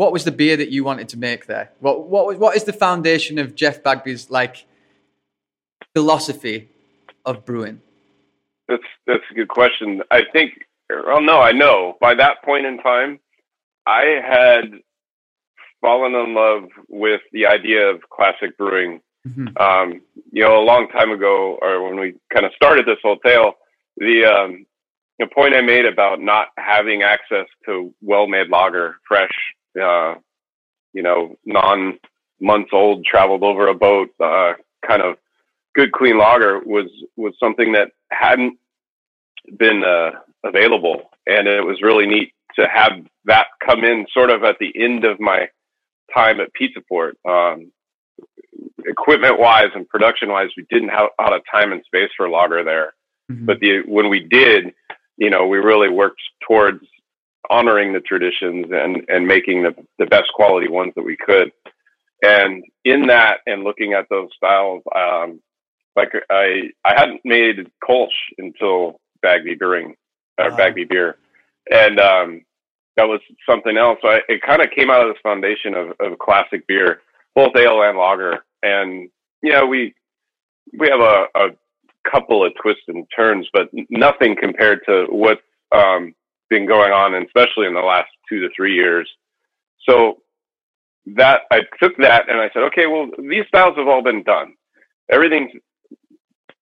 what was the beer that you wanted to make there? What what was what is the foundation of Jeff Bagby's like philosophy of brewing? That's that's a good question. I think, well, no, I know. By that point in time, I had fallen in love with the idea of classic brewing. Mhm. Um, you know, a long time ago, or when we kind of started this whole tale, the um, the point I made about not having access to well-made lager, fresh, uh, you know, non months old, traveled over a boat, uh, kind of good, clean lager was was something that hadn't been uh, available, and it was really neat to have that come in sort of at the end of my time at Pizza Port. Um, equipment wise and production wise, we didn't have a lot of time and space for lager there. Mhm. But the when we did, you know, we really worked towards honoring the traditions and and making the the best quality ones that we could. And in that, and looking at those styles, um, like I I hadn't made Kolsch until Bagby Brewing or Wow. Bagby Beer, and um, that was something else. So I, it kind of came out of this foundation of, of classic beer, both ale and lager, and you know we we have a, a couple of twists and turns, but nothing compared to what um, been going on, and especially in the last two to three years. So that I took that and I said, okay, well these styles have all been done. Everything's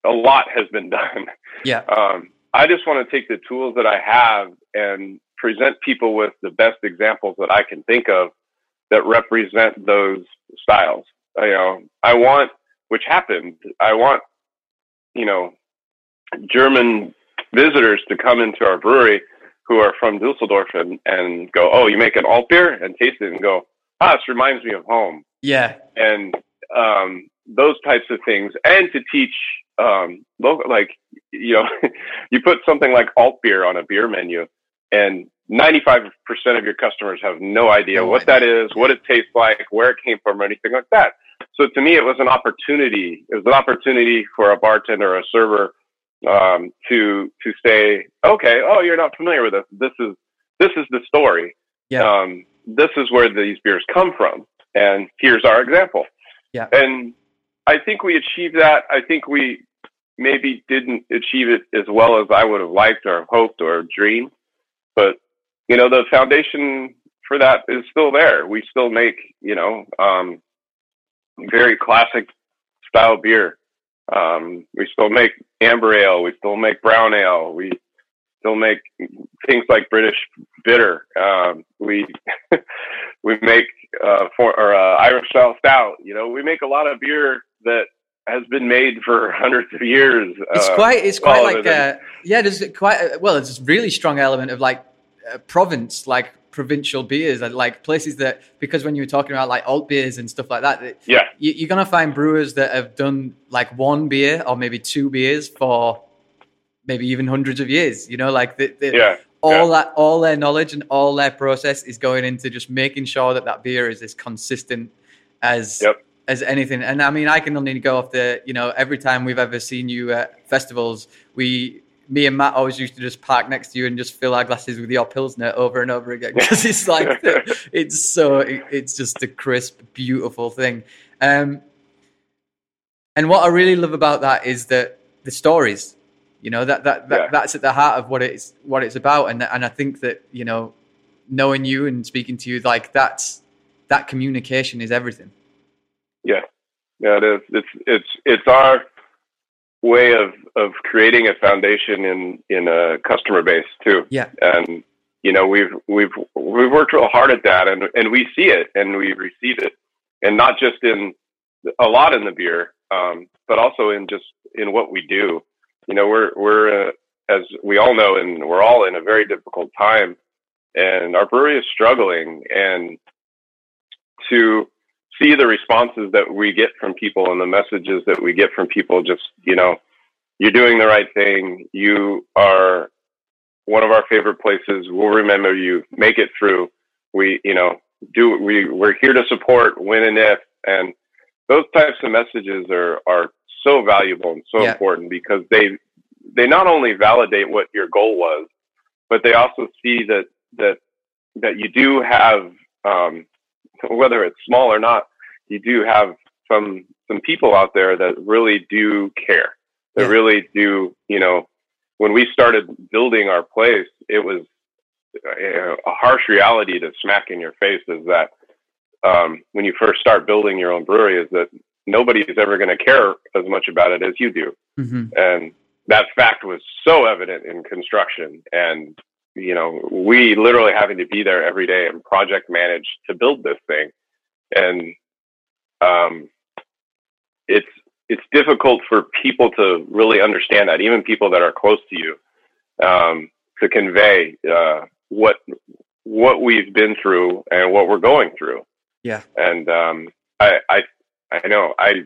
a lot has been done. Yeah. Um, I just want to take the tools that I have and present people with the best examples that I can think of that represent those styles. You know, I want, which happened, I want, you know, German visitors to come into our brewery who are from Dusseldorf and, and go, oh, you make an alt beer and taste it and go, ah, this reminds me of home Yeah. and um, those types of things, and to teach um, local, like you know, you put something like alt beer on a beer menu, and 95% of your customers have no idea No what idea. that is, what it tastes like, where it came from, or anything like that. So to me, it was an opportunity. It was an opportunity for a bartender or a server um, to to say, okay, oh, you're not familiar with this. This is this is the story. Yeah. Um, this is where these beers come from, and here's our example. Yeah. And I think we achieved that. I think we maybe didn't achieve it as well as I would have liked or hoped or dreamed. But, you know, the foundation for that is still there. We still make, you know, um, very classic style beer. Um, we still make amber ale. We still make brown ale. We still make things like British bitter. Um, we we make uh, for or uh, Irish style stout. You know, we make a lot of beer that has been made for hundreds of years. It's uh, quite. It's quite like. than- Uh, yeah. There's quite. Well, it's a really strong element of like uh, province, like provincial beers, like places that because when you were talking about like alt beers and stuff like that, yeah, you, you're gonna find brewers that have done like one beer or maybe two beers for maybe even hundreds of years. You know, like the, the, yeah, all that all their knowledge and all their process is going into just making sure that that beer is as consistent as Yep. as anything and i mean i can only go off the you know every time we've ever seen you at festivals we me and matt always used to just park next to you and just fill our glasses with your pilsner over and over again because it's like it's so it, it's just a crisp beautiful thing um and what i really love about that is that the stories. You know that that, that Yeah. that's at the heart of what it's what it's about, and and I think that you know, knowing you and speaking to you, like that's that communication is everything. Yeah, yeah, it is. It's it's it's our way of of creating a foundation in in a customer base too. Yeah. and you know we've we've we've worked real hard at that, and and we see it and we receive it, and not just in a lot in the beer, um, but also in just in what we do. You know, we're we're uh, as we all know, and we're all in a very difficult time, and our brewery is struggling, and to see the responses that we get from people and the messages that we get from people just you know you're doing the right thing. You are one of our favorite places. We'll remember you. Make it through. We you know do we we're here to support when and if. And those types of messages are are so valuable and so Yeah. important because they they not only validate what your goal was but they also see that that that you do have um, whether it's small or not, you do have some some people out there that really do care. That Yeah. really do, you know, when we started building our place, it was uh, a harsh reality to smack in your face is that um, when you first start building your own brewery is that nobody is ever going to care as much about it as you do hmm and that fact was so evident in construction and you know we literally having to be there every day and project manage to build this thing and um it's it's difficult for people to really understand that even people that are close to you um to convey uh what what we've been through and what we're going through Yeah. and um i i i know i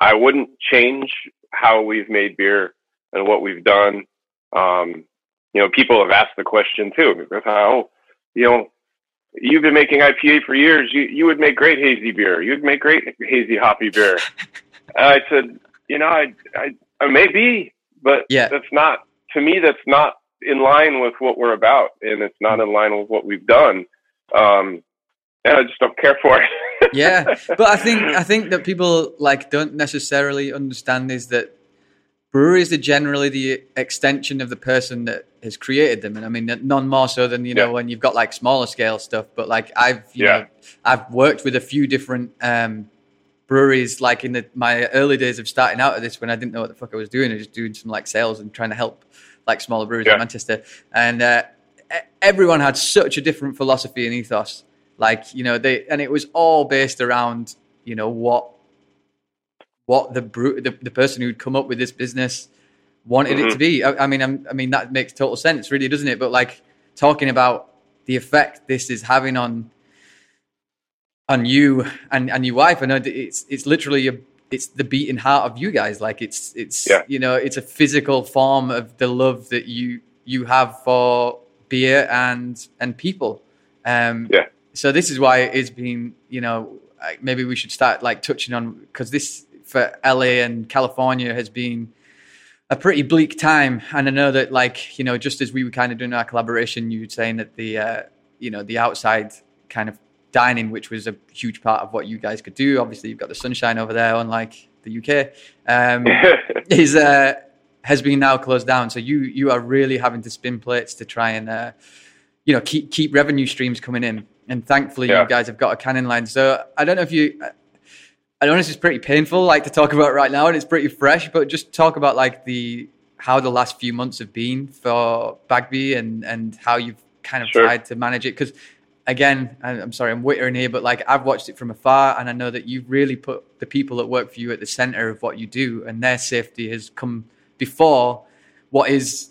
i wouldn't change how we've made beer and what we've done. Um, you know, people have asked the question too. because, Oh, you know, you've been making IPA for years. You you would make great hazy beer. You'd make great hazy hoppy beer. and I said, you know, I I, I may be, but Yeah. that's not to me. That's not in line with what we're about, and it's not in line with what we've done. Um, and I just don't care for it. yeah but i think i think that people like don't necessarily understand is that breweries are generally the extension of the person that has created them and i mean none more so than you know Yeah. when you've got like smaller scale stuff but like i've you Yeah. know i've worked with a few different um breweries like in the my early days of starting out at this when i didn't know what the fuck i was doing i was just doing some like sales and trying to help like smaller breweries Yeah. in manchester and uh everyone had such a different philosophy and ethos like you know they and it was all based around you know what what the brew the, the person who'd come up with this business wanted it to be. I, I mean I'm, i mean that makes total sense really doesn't it? But like talking about the effect this is having on on you and and your wife i know it's it's literally a it's the beating heart of you guys. Like it's it's Yeah. you know it's a physical form of the love that you you have for beer and and people. Um Yeah. so this is why it's been you know maybe we should start like touching on because this for la and california has been a pretty bleak time. And i know that like you know just as we were kind of doing our collaboration you were saying that the uh you know the outside kind of dining which was a huge part of what you guys could do obviously you've got the sunshine over there unlike the uk um is uh has been now closed down. So you you are really having to spin plates to try and uh you know keep keep revenue streams coming in. And thankfully Yeah. you guys have got a canning line. So i don't know if you I know this is pretty painful, like to talk about right now, and it's pretty fresh. But just talk about like the how the last few months have been for Bagby and and how you've kind of Sure. tried to manage it. Because again, I'm sorry, I'm wittering here, but like I've watched it from afar, and I know that you've really put the people that work for you at the center of what you do, and their safety has come before what is,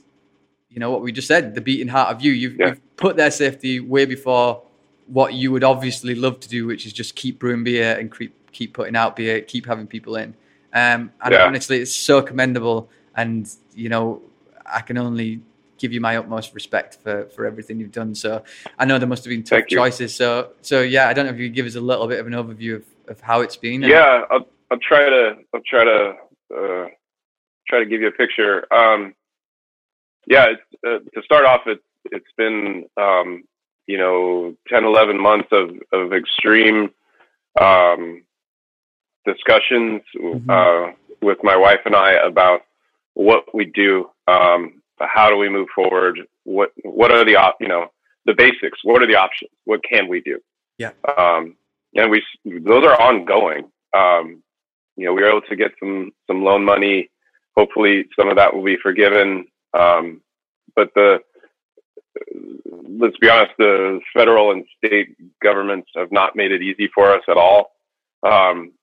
you know, what we just said, the beating heart of you. You've, Yeah. you've put their safety way before what you would obviously love to do, which is just keep brewing beer and keep keep putting out beer, keep having people in. Um, and Yeah. honestly, it's so commendable, and you know, I can only give you my utmost respect for for everything you've done. So I know there must have been tough Thank you. choices. So so yeah, I don't know if you could give us a little bit of an overview of, of how it's been. yeah, I'll, I'll try to I'll try to uh, try to give you a picture. Um, yeah, it's, uh, to start off, it's it's been um, you know 10, 11 months of of extreme um, discussions Mhm. uh, with my wife and I about what we do, um, how do we move forward, what what are the op- you know the basics, what are the options, what can we do? Yeah, um, and we those are ongoing. Um, you know, we were able to get some some loan money. Hopefully, some of that will be forgiven. Um, but the let's be honest, the federal and state governments have not made it easy for us at all. Um,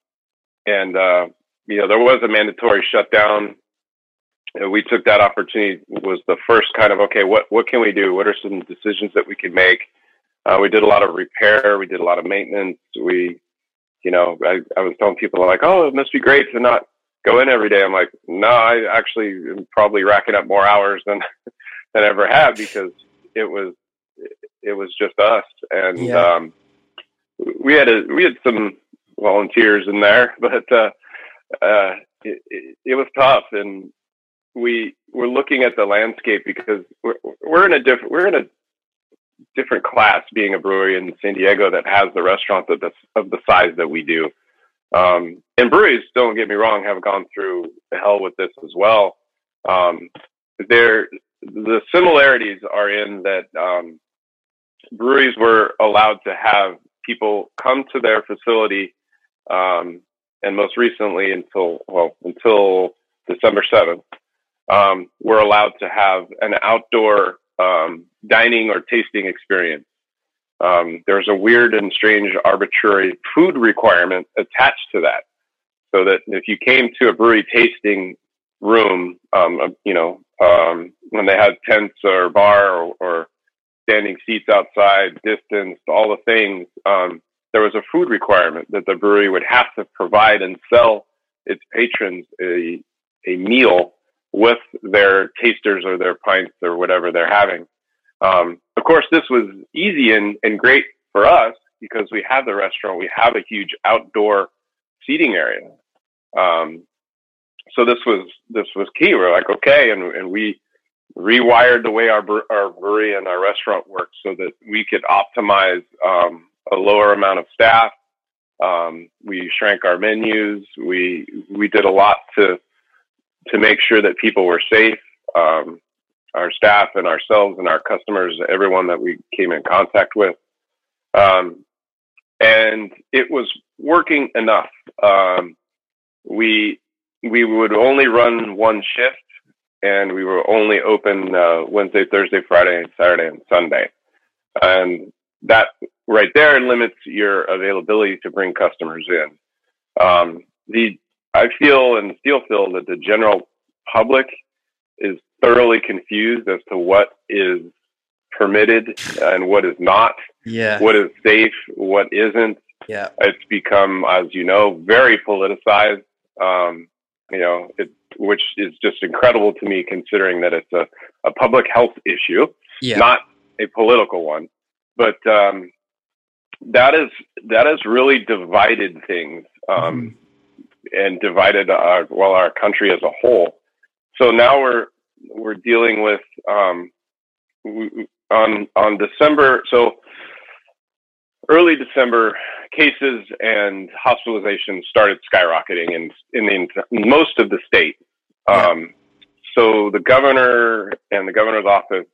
and uh, you know, there was a mandatory shutdown. And we took that opportunity. Was the first kind of okay. What what can we do? What are some decisions that we can make? Uh, we did a lot of repair. We did a lot of maintenance. We, you know, I, I was telling people like, oh, it must be great to not go in every day. I'm like, no, I actually am probably racking up more hours than than I ever have because it was it was just us, and yeah. um, we had a we had some volunteers in there, but uh, uh, it, it, it was tough, and we were looking at the landscape because we're we're in a different we're in a different class being a brewery in San Diego that has the restaurant of the of the size that we do. Um, and breweries, don't get me wrong, have gone through hell with this as well. Um, there, the similarities are in that um, breweries were allowed to have people come to their facility, um, and most recently until well until December seventh, um, were allowed to have an outdoor um, dining or tasting experience. Um, there's a weird and strange arbitrary food requirement attached to that, so that if you came to a brewery tasting room, um, you know, um, when they had tents or bar or, or standing seats outside, distance, all the things, um, there was a food requirement that the brewery would have to provide and sell its patrons a, a meal with their tasters or their pints or whatever they're having. Um, of course, this was easy and, and great for us because we have the restaurant, we have a huge outdoor seating area. Um, so this was this was key. We're like, okay, and and we rewired the way our our brewery and our restaurant worked so that we could optimize um, a lower amount of staff. Um, we shrank our menus. We we did a lot to to make sure that people were safe. Um, our staff and ourselves and our customers, everyone that we came in contact with. Um, and it was working enough. Um, we we would only run one shift and we were only open uh, Wednesday, Thursday, Friday, Saturday, and Sunday. And that right there limits your availability to bring customers in. Um, the I feel and still feel that the general public is thoroughly confused as to what is permitted and what is not. Yeah. What is safe, what isn't. Yeah. It's become, as you know, very politicized. Um, you know, it, which is just incredible to me considering that it's a, a public health issue, yeah. not a political one. But um, that is that has really divided things um, mm-hmm. and divided our well our country as a whole. So now we're we're dealing with um, on on December so early December, cases and hospitalizations started skyrocketing in in, the, in most of the state. Um, so the governor and the governor's office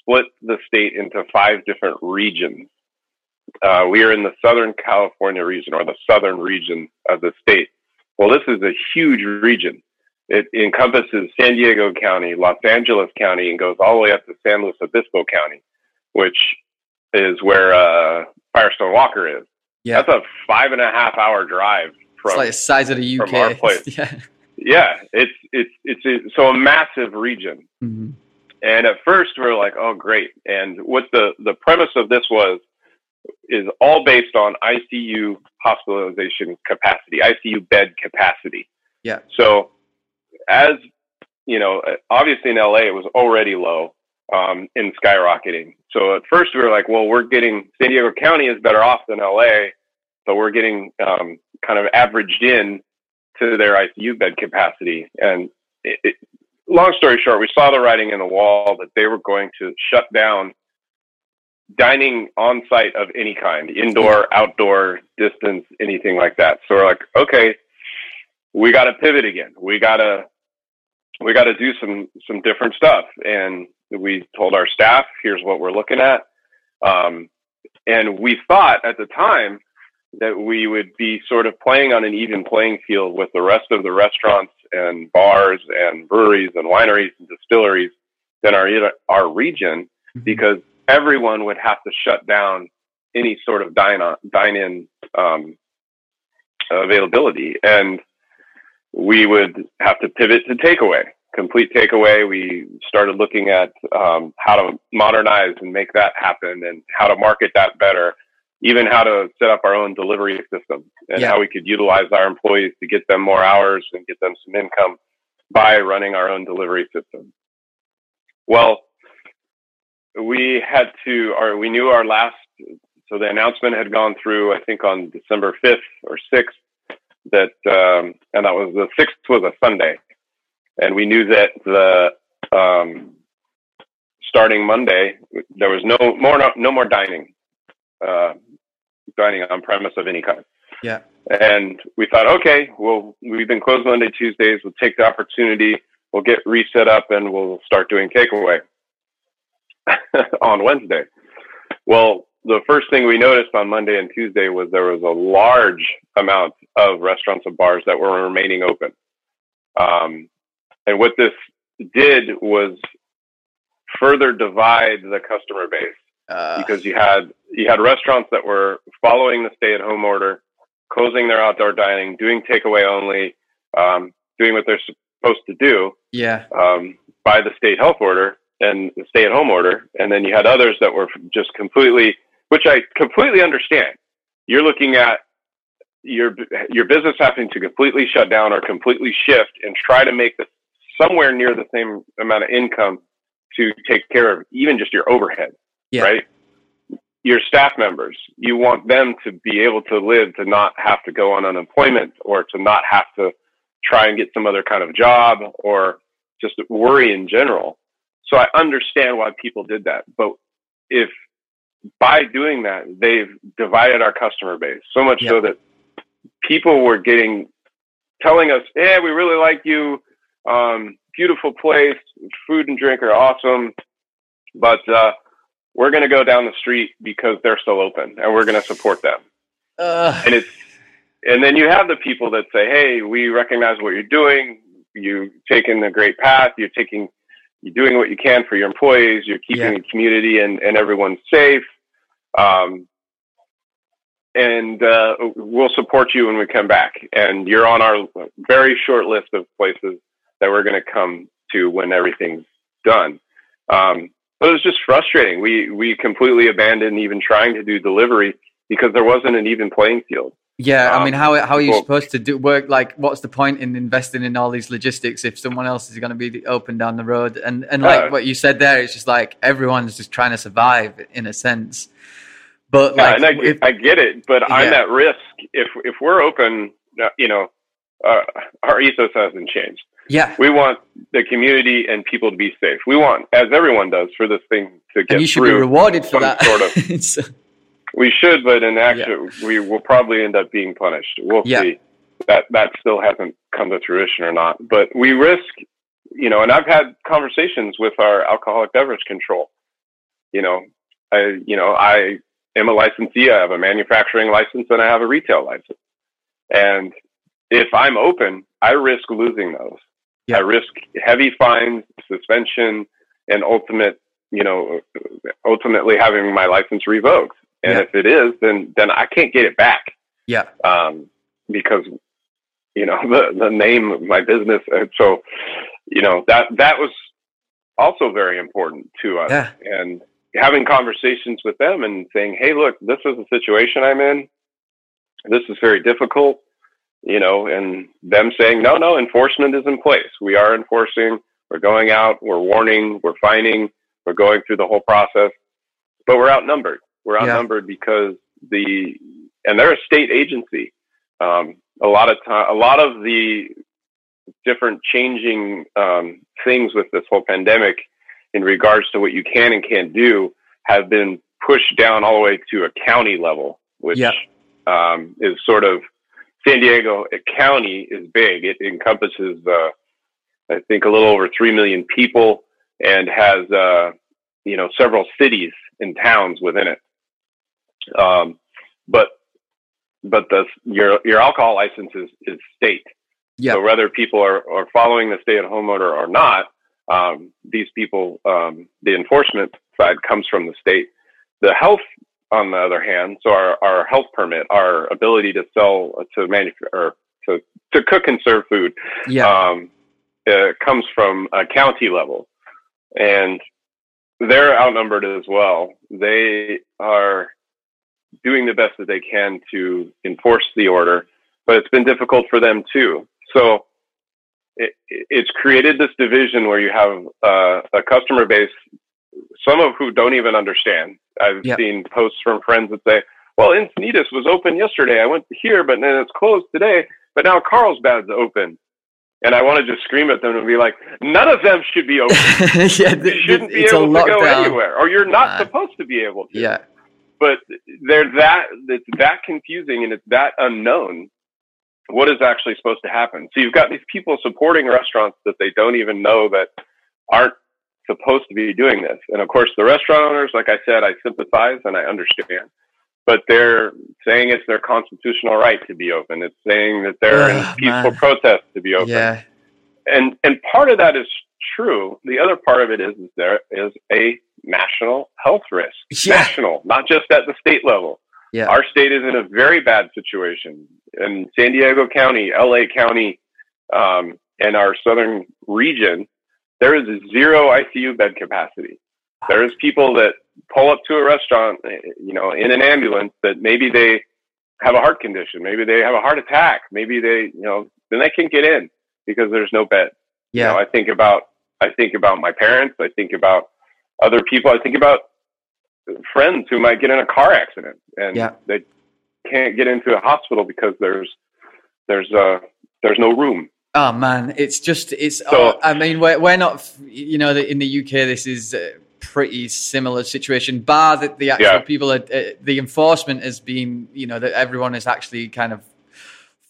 split the state into five different regions. Uh, we are in the Southern California region or the southern region of the state. Well, this is a huge region. It encompasses San Diego County, Los Angeles County, and goes all the way up to San Luis Obispo County, which is where uh, Firestone Walker is. Yeah. That's a five and a half hour drive from it's like the size of the UK. From our place. yeah. Yeah, it's it's it's a, so a massive region. Mm-hmm. And at first we are like, oh great. And what the the premise of this was is all based on ICU hospitalization capacity, ICU bed capacity. Yeah. So as you know, obviously in LA it was already low um, in skyrocketing. So at first we were like, well, we're getting San Diego County is better off than LA, but we're getting um, kind of averaged in to their ICU bed capacity. And it, it, long story short, we saw the writing in the wall that they were going to shut down dining on site of any kind, indoor, outdoor, distance, anything like that. So we're like, okay, we got to pivot again. We got to we got to do some some different stuff. And we told our staff, here's what we're looking at. Um, and we thought at the time that we would be sort of playing on an even playing field with the rest of the restaurants and bars and breweries and wineries and distilleries in our in our region mm-hmm. because everyone would have to shut down any sort of dine on, dine in um, availability and we would have to pivot to takeaway complete takeaway we started looking at um, how to modernize and make that happen and how to market that better even how to set up our own delivery system and yeah. how we could utilize our employees to get them more hours and get them some income by running our own delivery system. Well, we had to, or we knew our last, so the announcement had gone through, I think on December 5th or 6th, that, um, and that was the 6th was a Sunday. And we knew that the, um, starting Monday, there was no more, no, no more dining uh, dining on premise of any kind. Yeah. And we thought, okay, well, we've been closed Monday, Tuesdays. We'll take the opportunity. We'll get reset up and we'll start doing takeaway on Wednesday. Well, the first thing we noticed on Monday and Tuesday was there was a large amount of restaurants and bars that were remaining open. Um, and what this did was further divide the customer base uh, because you had you had restaurants that were following the stay-at-home order, closing their outdoor dining, doing takeaway only, um, doing what they're supposed to do. Yeah. Um, by the state health order and the stay-at-home order, and then you had others that were just completely, which I completely understand. You're looking at your your business having to completely shut down or completely shift and try to make this somewhere near the same amount of income to take care of even just your overhead yeah. right? Your staff members, you want them to be able to live, to not have to go on unemployment or to not have to try and get some other kind of job or just worry in general. So I understand why people did that. But if by doing that, they've divided our customer base so much so that people were getting telling us, "Yeah, we really like you. Um, beautiful place. Food and drink are awesome, but uh, we're going to go down the street because they're still open and we're going to support them. Uh. And it's, and then you have the people that say, Hey, we recognize what you're doing. You've taken a great path. You're taking, you're doing what you can for your employees. You're keeping yeah. the community and, and everyone safe. Um, and uh, we'll support you when we come back. And you're on our very short list of places that we're going to come to when everything's done. Um, but it was just frustrating. We we completely abandoned even trying to do delivery because there wasn't an even playing field. Yeah, um, I mean, how how are you well, supposed to do work? Like, what's the point in investing in all these logistics if someone else is going to be open down the road? And and like uh, what you said there, it's just like everyone's just trying to survive in a sense. But like, yeah, I, if, I, get it, but yeah. I'm at risk if if we're open. Uh, you know, uh, our ethos hasn't changed. Yeah. We want the community and people to be safe. We want, as everyone does, for this thing to get and you should be rewarded for that. Sort of, we should, but in action, yeah. we will probably end up being punished. We'll yeah. see. That that still hasn't come to fruition or not. But we risk, you know, and I've had conversations with our alcoholic beverage control. You know, I, you know, I am a licensee. I have a manufacturing license and I have a retail license. And if I'm open, I risk losing those. Yeah. I risk heavy fines, suspension, and ultimate, you know, ultimately having my license revoked. And yeah. if it is, then then I can't get it back. Yeah. Um, because you know the the name of my business, and so you know that that was also very important to us. Yeah. And having conversations with them and saying, "Hey, look, this is the situation I'm in. This is very difficult you know, and them saying, no, no, enforcement is in place. We are enforcing. We're going out. We're warning. We're fining. We're going through the whole process, but we're outnumbered. We're outnumbered yeah. because the and they're a state agency. Um, a lot of time, a lot of the different changing um, things with this whole pandemic in regards to what you can and can't do have been pushed down all the way to a county level, which yeah. um, is sort of San Diego a County is big. It encompasses uh, I think a little over three million people, and has uh, you know several cities and towns within it. Um, but but the your your alcohol license is, is state. Yeah. So whether people are, are following the stay at home order or not, um, these people, um, the enforcement side comes from the state. The health, on the other hand, so our, our health permit, our ability to sell, to manufacture, or to, to cook and serve food, yeah. um, uh, comes from a county level. And they're outnumbered as well. They are doing the best that they can to enforce the order, but it's been difficult for them too. So it, it's created this division where you have uh, a customer base, some of who don't even understand. I've yep. seen posts from friends that say, well, Encinitas was open yesterday. I went here, but then it's closed today. But now Carlsbad's open. And I want to just scream at them and be like, none of them should be open. yeah, you shouldn't be able to go anywhere, or you're not supposed to be able to. Yeah. But they're that it's that confusing and it's that unknown what is actually supposed to happen. So you've got these people supporting restaurants that they don't even know that aren't supposed to be doing this. And of course, the restaurant owners, like I said, I sympathize and I understand, but they're saying it's their constitutional right to be open. It's saying that they're in peaceful man. protest to be open. Yeah. And, and part of that is true. The other part of it is, is there is a national health risk. Yeah. National, not just at the state level. Yeah. Our state is in a very bad situation in San Diego County, LA County, um, and our southern region, there is zero ICU bed capacity. There is people that pull up to a restaurant, you know, in an ambulance that maybe they have a heart condition, maybe they have a heart attack, maybe they, you know, then they can't get in because there's no bed. Yeah. You know, I think about, I think about my parents. I think about other people. I think about friends who might get in a car accident and yeah. they can't get into a hospital because there's there's uh there's no room. Oh man, it's just it's. So, oh, I mean, we're we're not. You know, in the UK, this is a pretty similar situation. Bar that the actual yeah. people, are, uh, the enforcement has been. You know, that everyone is actually kind of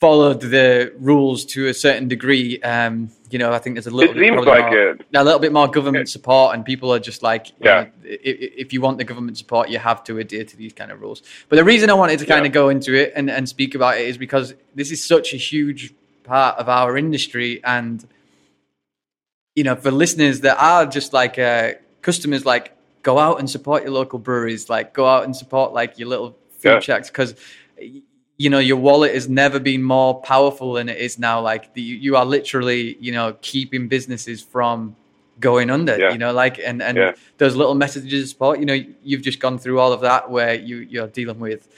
followed the rules to a certain degree. Um, you know, I think there's a little it bit seems like more, a little bit more government support, and people are just like, yeah. Know, if, if, you want the government support, you have to adhere to these kind of rules. But the reason I wanted to kind yeah. of go into it and, and speak about it is because this is such a huge part of our industry, and you know, for listeners that are just like uh, customers, like go out and support your local breweries, like go out and support like your little food yeah. checks because you know your wallet has never been more powerful than it is now like the, you are literally you know keeping businesses from going under yeah. you know like and and yeah. those little messages of support you know you've just gone through all of that where you you're dealing with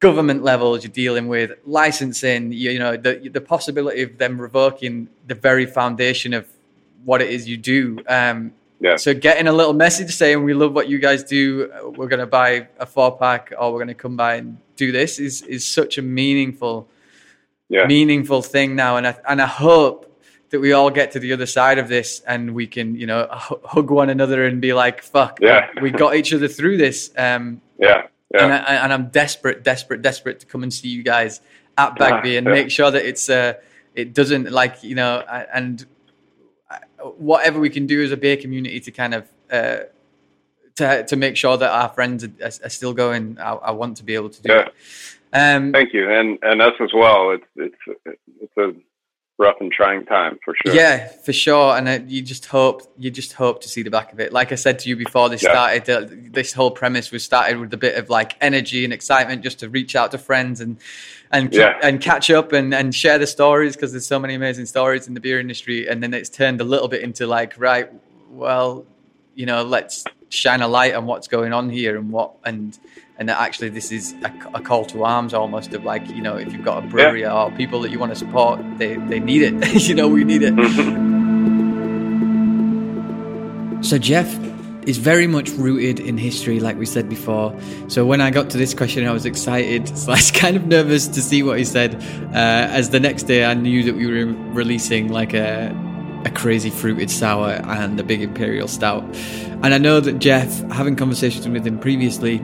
government levels you're dealing with licensing you, you know the the possibility of them revoking the very foundation of what it is you do um yeah. So getting a little message saying we love what you guys do, we're going to buy a four pack or we're going to come by and do this is is such a meaningful, yeah. meaningful thing now, and I and I hope that we all get to the other side of this and we can you know hug one another and be like fuck yeah we got each other through this um yeah, yeah. And, I, and I'm desperate desperate desperate to come and see you guys at Bagby yeah, and make sure that it's uh it doesn't like you know and whatever we can do as a beer community to kind of uh, to to make sure that our friends are, are still going. I, I, want to be able to do yeah. it. Um, Thank you, and and us as well. It's it's it's a rough and trying time for sure. Yeah, for sure. And uh, you just hope you just hope to see the back of it. Like I said to you before this yeah. started, uh, this whole premise was started with a bit of like energy and excitement, just to reach out to friends and and yeah. and catch up and, and share the stories because there's so many amazing stories in the beer industry. And then it's turned a little bit into like, right, well, you know, let's shine a light on what's going on here and what and and that actually this is a, a, call to arms almost of like you know if you've got a brewery yeah. or people that you want to support they they need it you know we need it so jeff is very much rooted in history, like we said before. So when I got to this question, I was excited, slash kind of nervous to see what he said. Uh, as the next day, I knew that we were releasing like a a crazy fruited sour and a big imperial stout. And I know that Jeff, having conversations with him previously,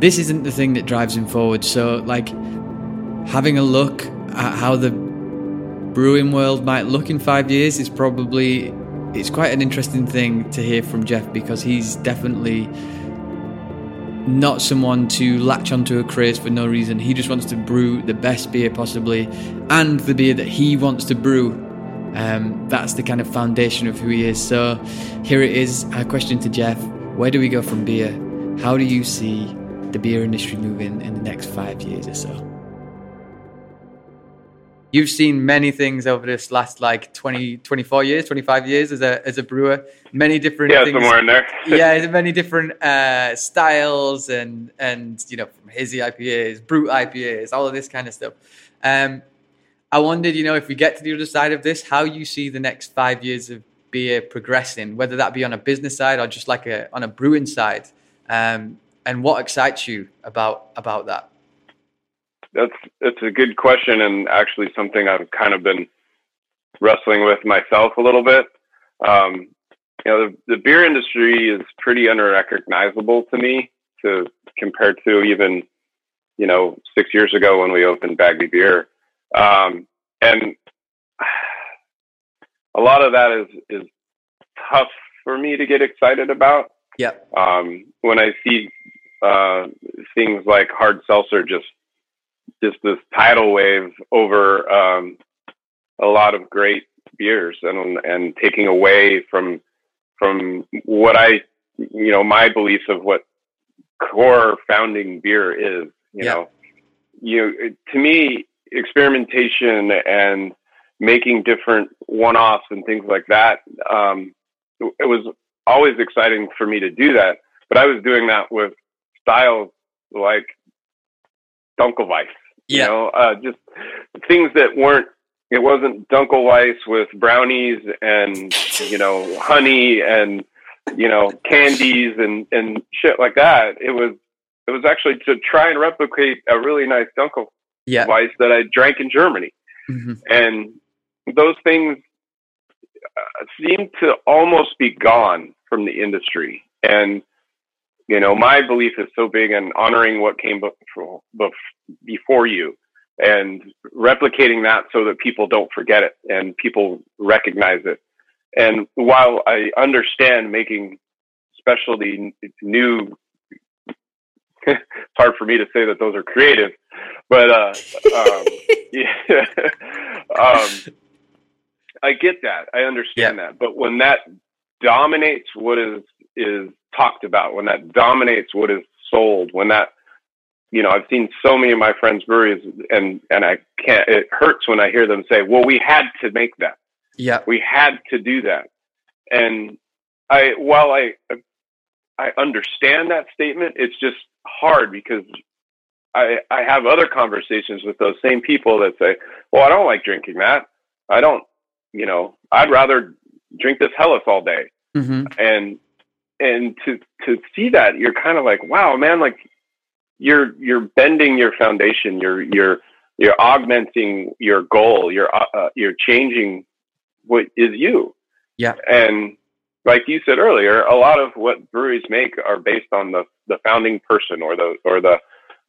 this isn't the thing that drives him forward. So like having a look at how the brewing world might look in five years is probably it's quite an interesting thing to hear from Jeff because he's definitely not someone to latch onto a craze for no reason. He just wants to brew the best beer possibly and the beer that he wants to brew. Um, that's the kind of foundation of who he is. So here it is. A question to Jeff: Where do we go from beer? How do you see the beer industry moving in the next five years or so? You've seen many things over this last like 20, 24 years, 25 years as a, as a brewer. Many different yeah, things. somewhere in there. yeah, many different uh, styles and, and, you know, from hazy IPAs, brut IPAs, all of this kind of stuff. Um, I wondered, you know, if we get to the other side of this, how you see the next five years of beer progressing, whether that be on a business side or just like a, on a brewing side. Um, and what excites you about, about that? that's that's a good question and actually something I've kind of been wrestling with myself a little bit. Um, you know, the, the beer industry is pretty unrecognizable to me to compared to even you know six years ago when we opened Bagby Beer, um, and a lot of that is is tough for me to get excited about. Yeah. Um, when I see uh, things like hard seltzer just just this tidal wave over um, a lot of great beers and and taking away from from what I you know my beliefs of what core founding beer is you yeah. know you to me experimentation and making different one-offs and things like that um, it was always exciting for me to do that but I was doing that with styles like Dunkelweiss yeah. You know, uh, just things that weren't. It wasn't Dunkelweiss with brownies and you know honey and you know candies and and shit like that. It was it was actually to try and replicate a really nice Dunkelweiss yeah. that I drank in Germany, mm-hmm. and those things uh, seem to almost be gone from the industry. And you know, my belief is so big in honoring what came before, before you and replicating that so that people don't forget it and people recognize it. And while I understand making specialty new, it's hard for me to say that those are creative, but uh, um, yeah, um, I get that. I understand yeah. that. But when that dominates what is is talked about, when that dominates what is sold, when that you know, I've seen so many of my friends' breweries, and and I can't. It hurts when I hear them say, "Well, we had to make that. Yeah, we had to do that." And I, while I, I understand that statement, it's just hard because I I have other conversations with those same people that say, "Well, I don't like drinking that. I don't, you know, I'd rather drink this Helles all day." Mm-hmm. And and to to see that you're kind of like wow man like you're you're bending your foundation. You're you're you're augmenting your goal. You're uh, uh, you're changing what is you. Yeah. And like you said earlier a lot of what breweries make are based on the the founding person or the or the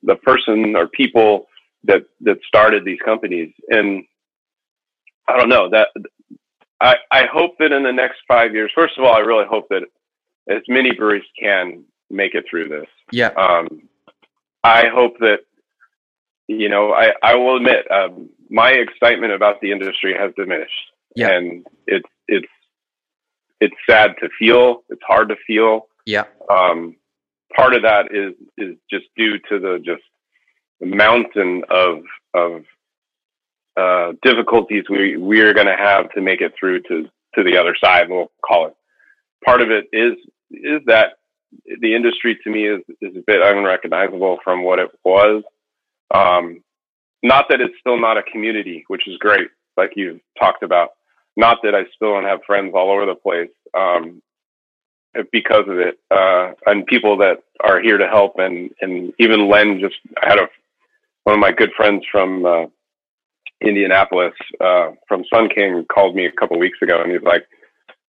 the person or people that that started these companies. And i don't know that i i hope that in the next 5 years first of all i really hope that as many breweries can make it through this. Yeah. Um, I hope that, you know, I, I will admit, um, my excitement about the industry has diminished. Yeah. And it's, it's, it's sad to feel. It's hard to feel. Yeah. Um, part of that is, is just due to the just the mountain of, of, uh, difficulties we, we are going to have to make it through to, to the other side. We'll call it. Part of it is is that the industry to me is, is a bit unrecognizable from what it was. Um, not that it's still not a community, which is great, like you talked about. Not that I still don't have friends all over the place um, because of it, uh, and people that are here to help. And and even Len just I had a one of my good friends from uh, Indianapolis uh, from Sun King called me a couple weeks ago, and he's like,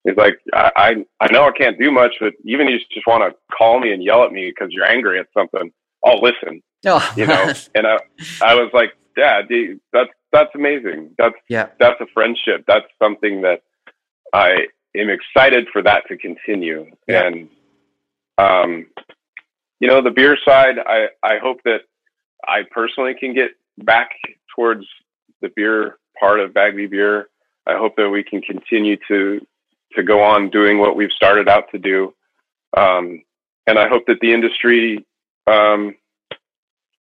He's like, I, I, I know I can't do much, but even if you just want to call me and yell at me because you're angry at something, I'll listen. Oh. You know, and I, I was like, Dad, that's that's amazing. That's yeah. That's a friendship. That's something that I am excited for that to continue. Yeah. And um, you know, the beer side, I I hope that I personally can get back towards the beer part of Bagby Beer. I hope that we can continue to to go on doing what we've started out to do. Um, and I hope that the industry, um,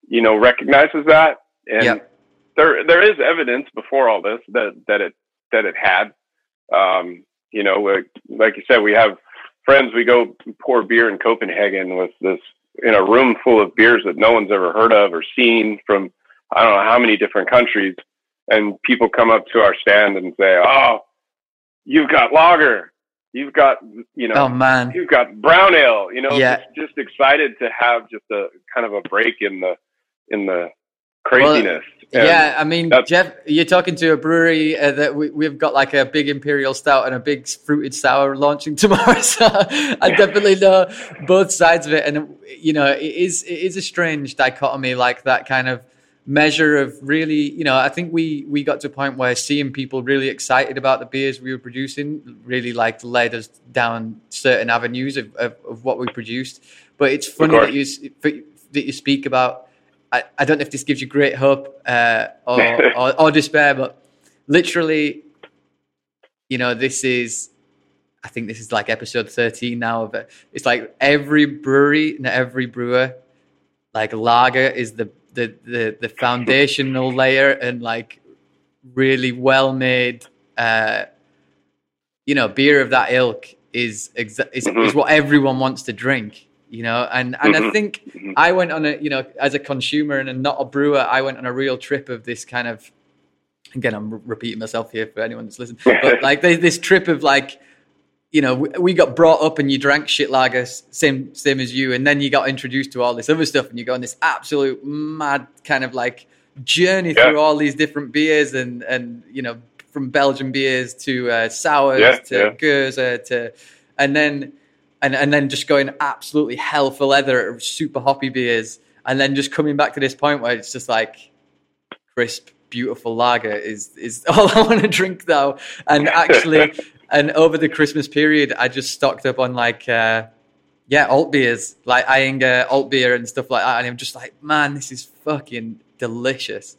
you know, recognizes that. And Yeah. there there is evidence before all this that that it that it had. Um, you know, like, like you said, we have friends. We go pour beer in Copenhagen with this in a room full of beers that no one's ever heard of or seen from I don't know how many different countries. And people come up to our stand and say, "Oh, you've got lager, you've got you know, Oh man. you've got brown ale." You know, Yeah. just, just excited to have just a kind of a break in the in the craziness. And yeah, I mean, Jeff, you're talking to a brewery uh, that we, we've got like a big imperial stout and a big fruited sour launching tomorrow. So I definitely know both sides of it, and you know, it is it is a strange dichotomy, like that kind of measure of really, you know, I think we we got to a point where seeing people really excited about the beers we were producing really like led us down certain avenues of, of, of what we produced. But it's funny that you that you speak about. I, I don't know if this gives you great hope uh, or, or or despair, but literally, you know, this is. I think this is like episode thirteen now of it. It's like every brewery and every brewer, like lager is the the the, the foundational layer and like really well made uh you know beer of that ilk is exa- is, Mhm. is what everyone wants to drink you know and and i Mhm. think Mhm. i went on a you know as a consumer and a, not a brewer i went on a real trip of this kind of again i'm repeating myself here for anyone that's listening but like this trip of like you know, we, got brought up and you drank shit lagers, same same as you, and then you got introduced to all this other stuff, and you go on this absolute mad kind of like journey Yeah. through all these different beers, and and you know, from Belgian beers to uh, sours Yeah, to yeah. Goerser to, and then and and then just going absolutely hell for leather, at super hoppy beers, and then just coming back to this point where it's just like crisp, beautiful lager is is all I want to drink now. And actually, and over the Christmas period, I just stocked up on like uh, yeah, alt beers, like Eyinger alt beer and stuff like that. And I'm just like, man, this is fucking delicious.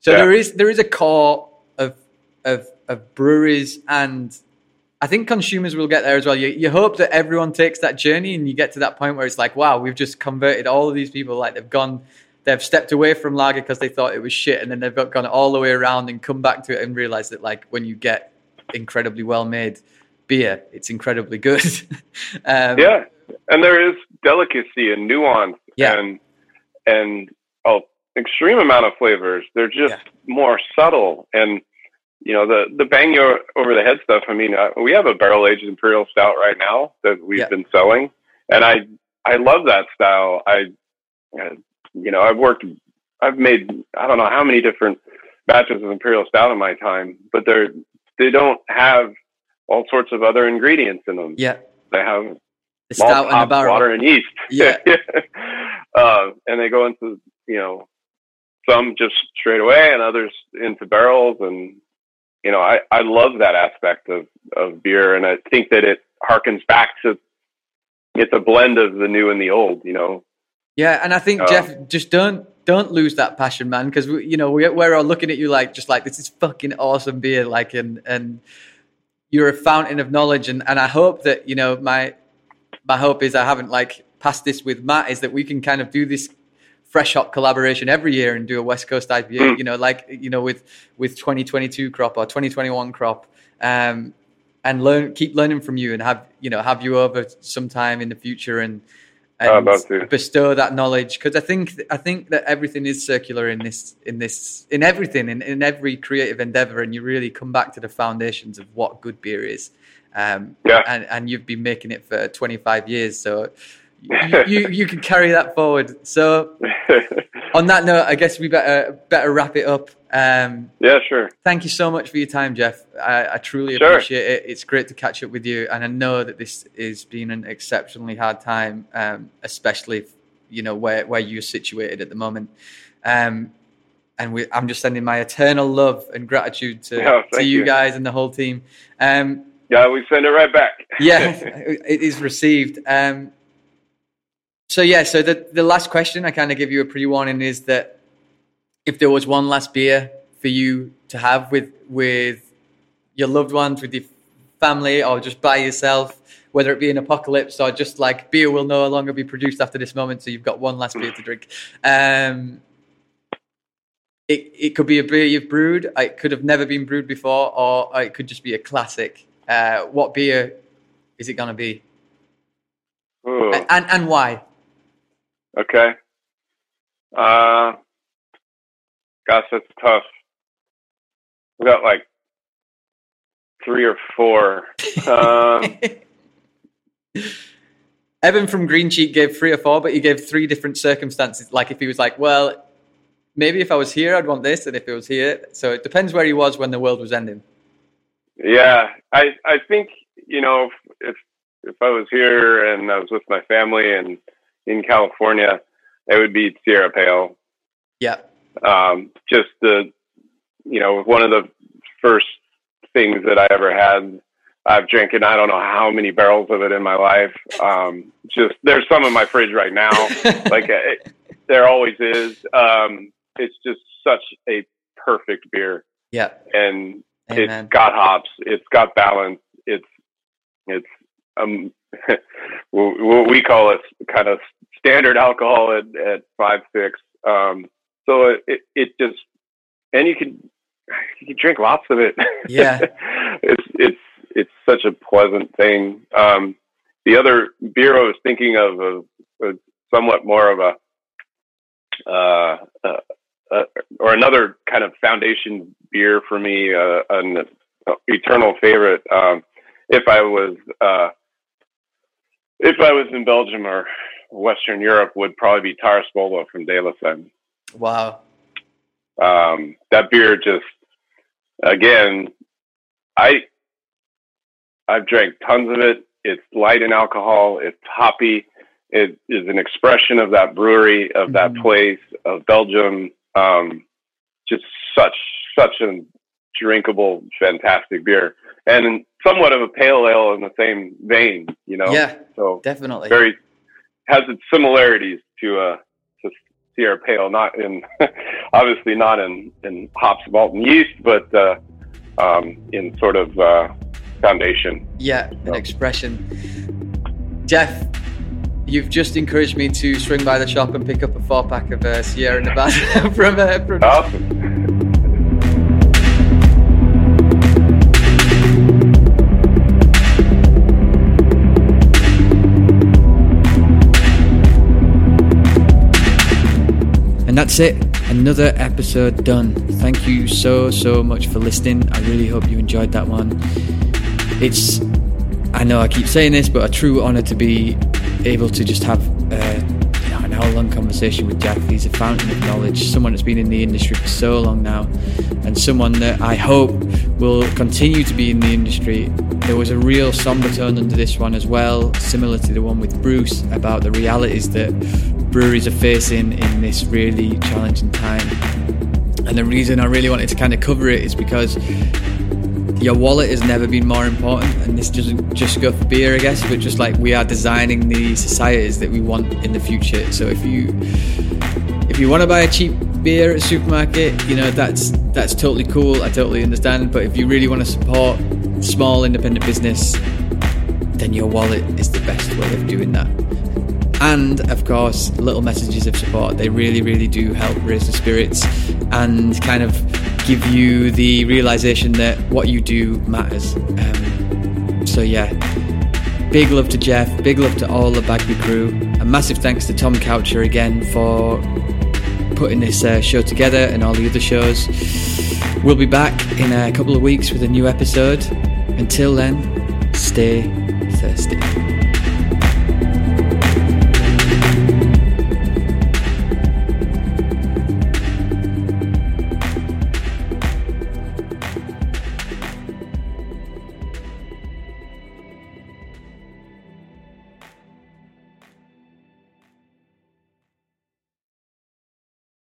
So Yeah. there is there is a core of of of breweries and I think consumers will get there as well. You, you hope that everyone takes that journey and you get to that point where it's like, wow, we've just converted all of these people. Like they've gone, they've stepped away from lager because they thought it was shit, and then they've got, gone all the way around and come back to it and realize that like when you get incredibly well made beer, it's incredibly good. um, yeah and there is delicacy and nuance Yeah. and and oh extreme amount of flavors they're just Yeah. more subtle and you know the the bang you over the head stuff i mean uh, we have a barrel aged imperial stout right now that we've Yeah. been selling and i i love that style i uh, you know i've worked i've made i don't know how many different batches of imperial stout in my time but they're they don't have all sorts of other ingredients in them yeah, they have malt, the hops, water, and yeast. Yeah. uh, and they go into you know some just straight away, and others into barrels. And you know, I I love that aspect of of beer, and I think that it harkens back to it's a blend of the new and the old. You know, Yeah, and I think Um, Jeff, just don't don't lose that passion, man, because you know we, we're all looking at you like just like this is fucking awesome beer, like and and you're a fountain of knowledge, and and I hope that you know my my hope is I haven't like passed this with Matt is that we can kind of do this fresh hop collaboration every year and do a West Coast IPA, Mm. you know, like you know with with 2022 crop or 2021 crop. Um, and learn, keep learning from you, and have you know have you over sometime in the future, and and love to. bestow that knowledge because I think I think that everything is circular in this in this in everything in, in every creative endeavor, and you really come back to the foundations of what good beer is. Um, Yeah. and and you've been making it for 25 years, so you, you you can carry that forward. So on that note, I guess we better better wrap it up. Um, yeah, sure. thank you so much for your time, Jeff. I, I truly Sure. appreciate it. It's great to catch up with you, and I know that this has been an exceptionally hard time, um, especially you know where where you're situated at the moment. Um, and we, I'm just sending my eternal love and gratitude to, Oh, to you, you. guys and the whole team. Um, Yeah, we send it right back. yeah, it is received. So yeah, so the the last question I kind of give you a pre warning is that if there was one last beer for you to have with with your loved ones, with your family, or just by yourself, whether it be an apocalypse or just like beer will no longer be produced after this moment, so you've got one last beer to drink. Um, it, it could be a beer you've brewed. It could have never been brewed before, or it could just be a classic. Uh, what beer is it going to be, Ooh, A- and and why? Okay. Uh, gosh, that's tough. We got like three or four. Um, Evan from Green Cheek gave three or four, but he gave three different circumstances. Like if he was like, well, maybe if I was here, I'd want this, and if it was here, so it depends where he was when the world was ending. Yeah, I I think you know if, if if I was here and I was with my family and in California, it would be Sierra Pale. Yeah, Um, just the you know one of the first things that I ever had. I've drinking I don't know how many barrels of it in my life. Um, just there's some in my fridge right now. like it, there always is. Um, it's just such a perfect beer, yeah, and amen. it's got hops. It's got balance. It's it's um what we call it kind of standard alcohol at at five six. Um, so it, it it just and you can you can drink lots of it. Yeah. it's it's it's such a pleasant thing. Um, the other beer I was thinking of was, was somewhat more of a uh, uh, uh, or another kind of foundation beer for me, uh, an eternal favorite. Um, if I was uh, if I was in Belgium or Western Europe, would probably be Taras Boulba from De La Senne. wow, Um, that beer just again, I I've drank tons of it. It's light in alcohol. It's hoppy. It is an expression of that brewery, of that Mhm. place, of Belgium. Um, just such such a drinkable, fantastic beer, and somewhat of a pale ale in the same vein. You know, yeah, so definitely. very has its similarities to uh to Sierra Pale, not in obviously not in in hops, malt, and yeast, but uh, um, in sort of uh, foundation. Yeah, an expression. Jeff, you've just encouraged me to swing by the shop and pick up a four pack of uh, Sierra Nevada from, uh, from Awesome. That's it. Another episode done. Thank you so, so much for listening. I really hope you enjoyed that one. It's, I know I keep saying this, but a true honor to be able to just have uh, you know, an hour long conversation with Jack. He's a fountain of knowledge, someone that's been in the industry for so long now, and someone that I hope will continue to be in the industry. There was a real somber tone under this one as well, similar to the one with Bruce about the realities that breweries are facing in this really challenging time. And the reason I really wanted to kind of cover it is because your wallet has never been more important and this doesn't just go for beer i guess but just like we are designing the societies that we want in the future so if you if you want to buy a cheap beer at a supermarket you know that's that's totally cool i totally understand but if you really want to support small independent business then your wallet is the best way of doing that and of course little messages of support. They really really do help raise the spirits and kind of give you the realization that what you do matters. Um, so yeah. Big love to jeff. Big love to all the bagby crew. A massive thanks to tom coucher again for putting this uh, show together and all the other shows. We'll be back in a couple of weeks with a new episode. Until then stay thirsty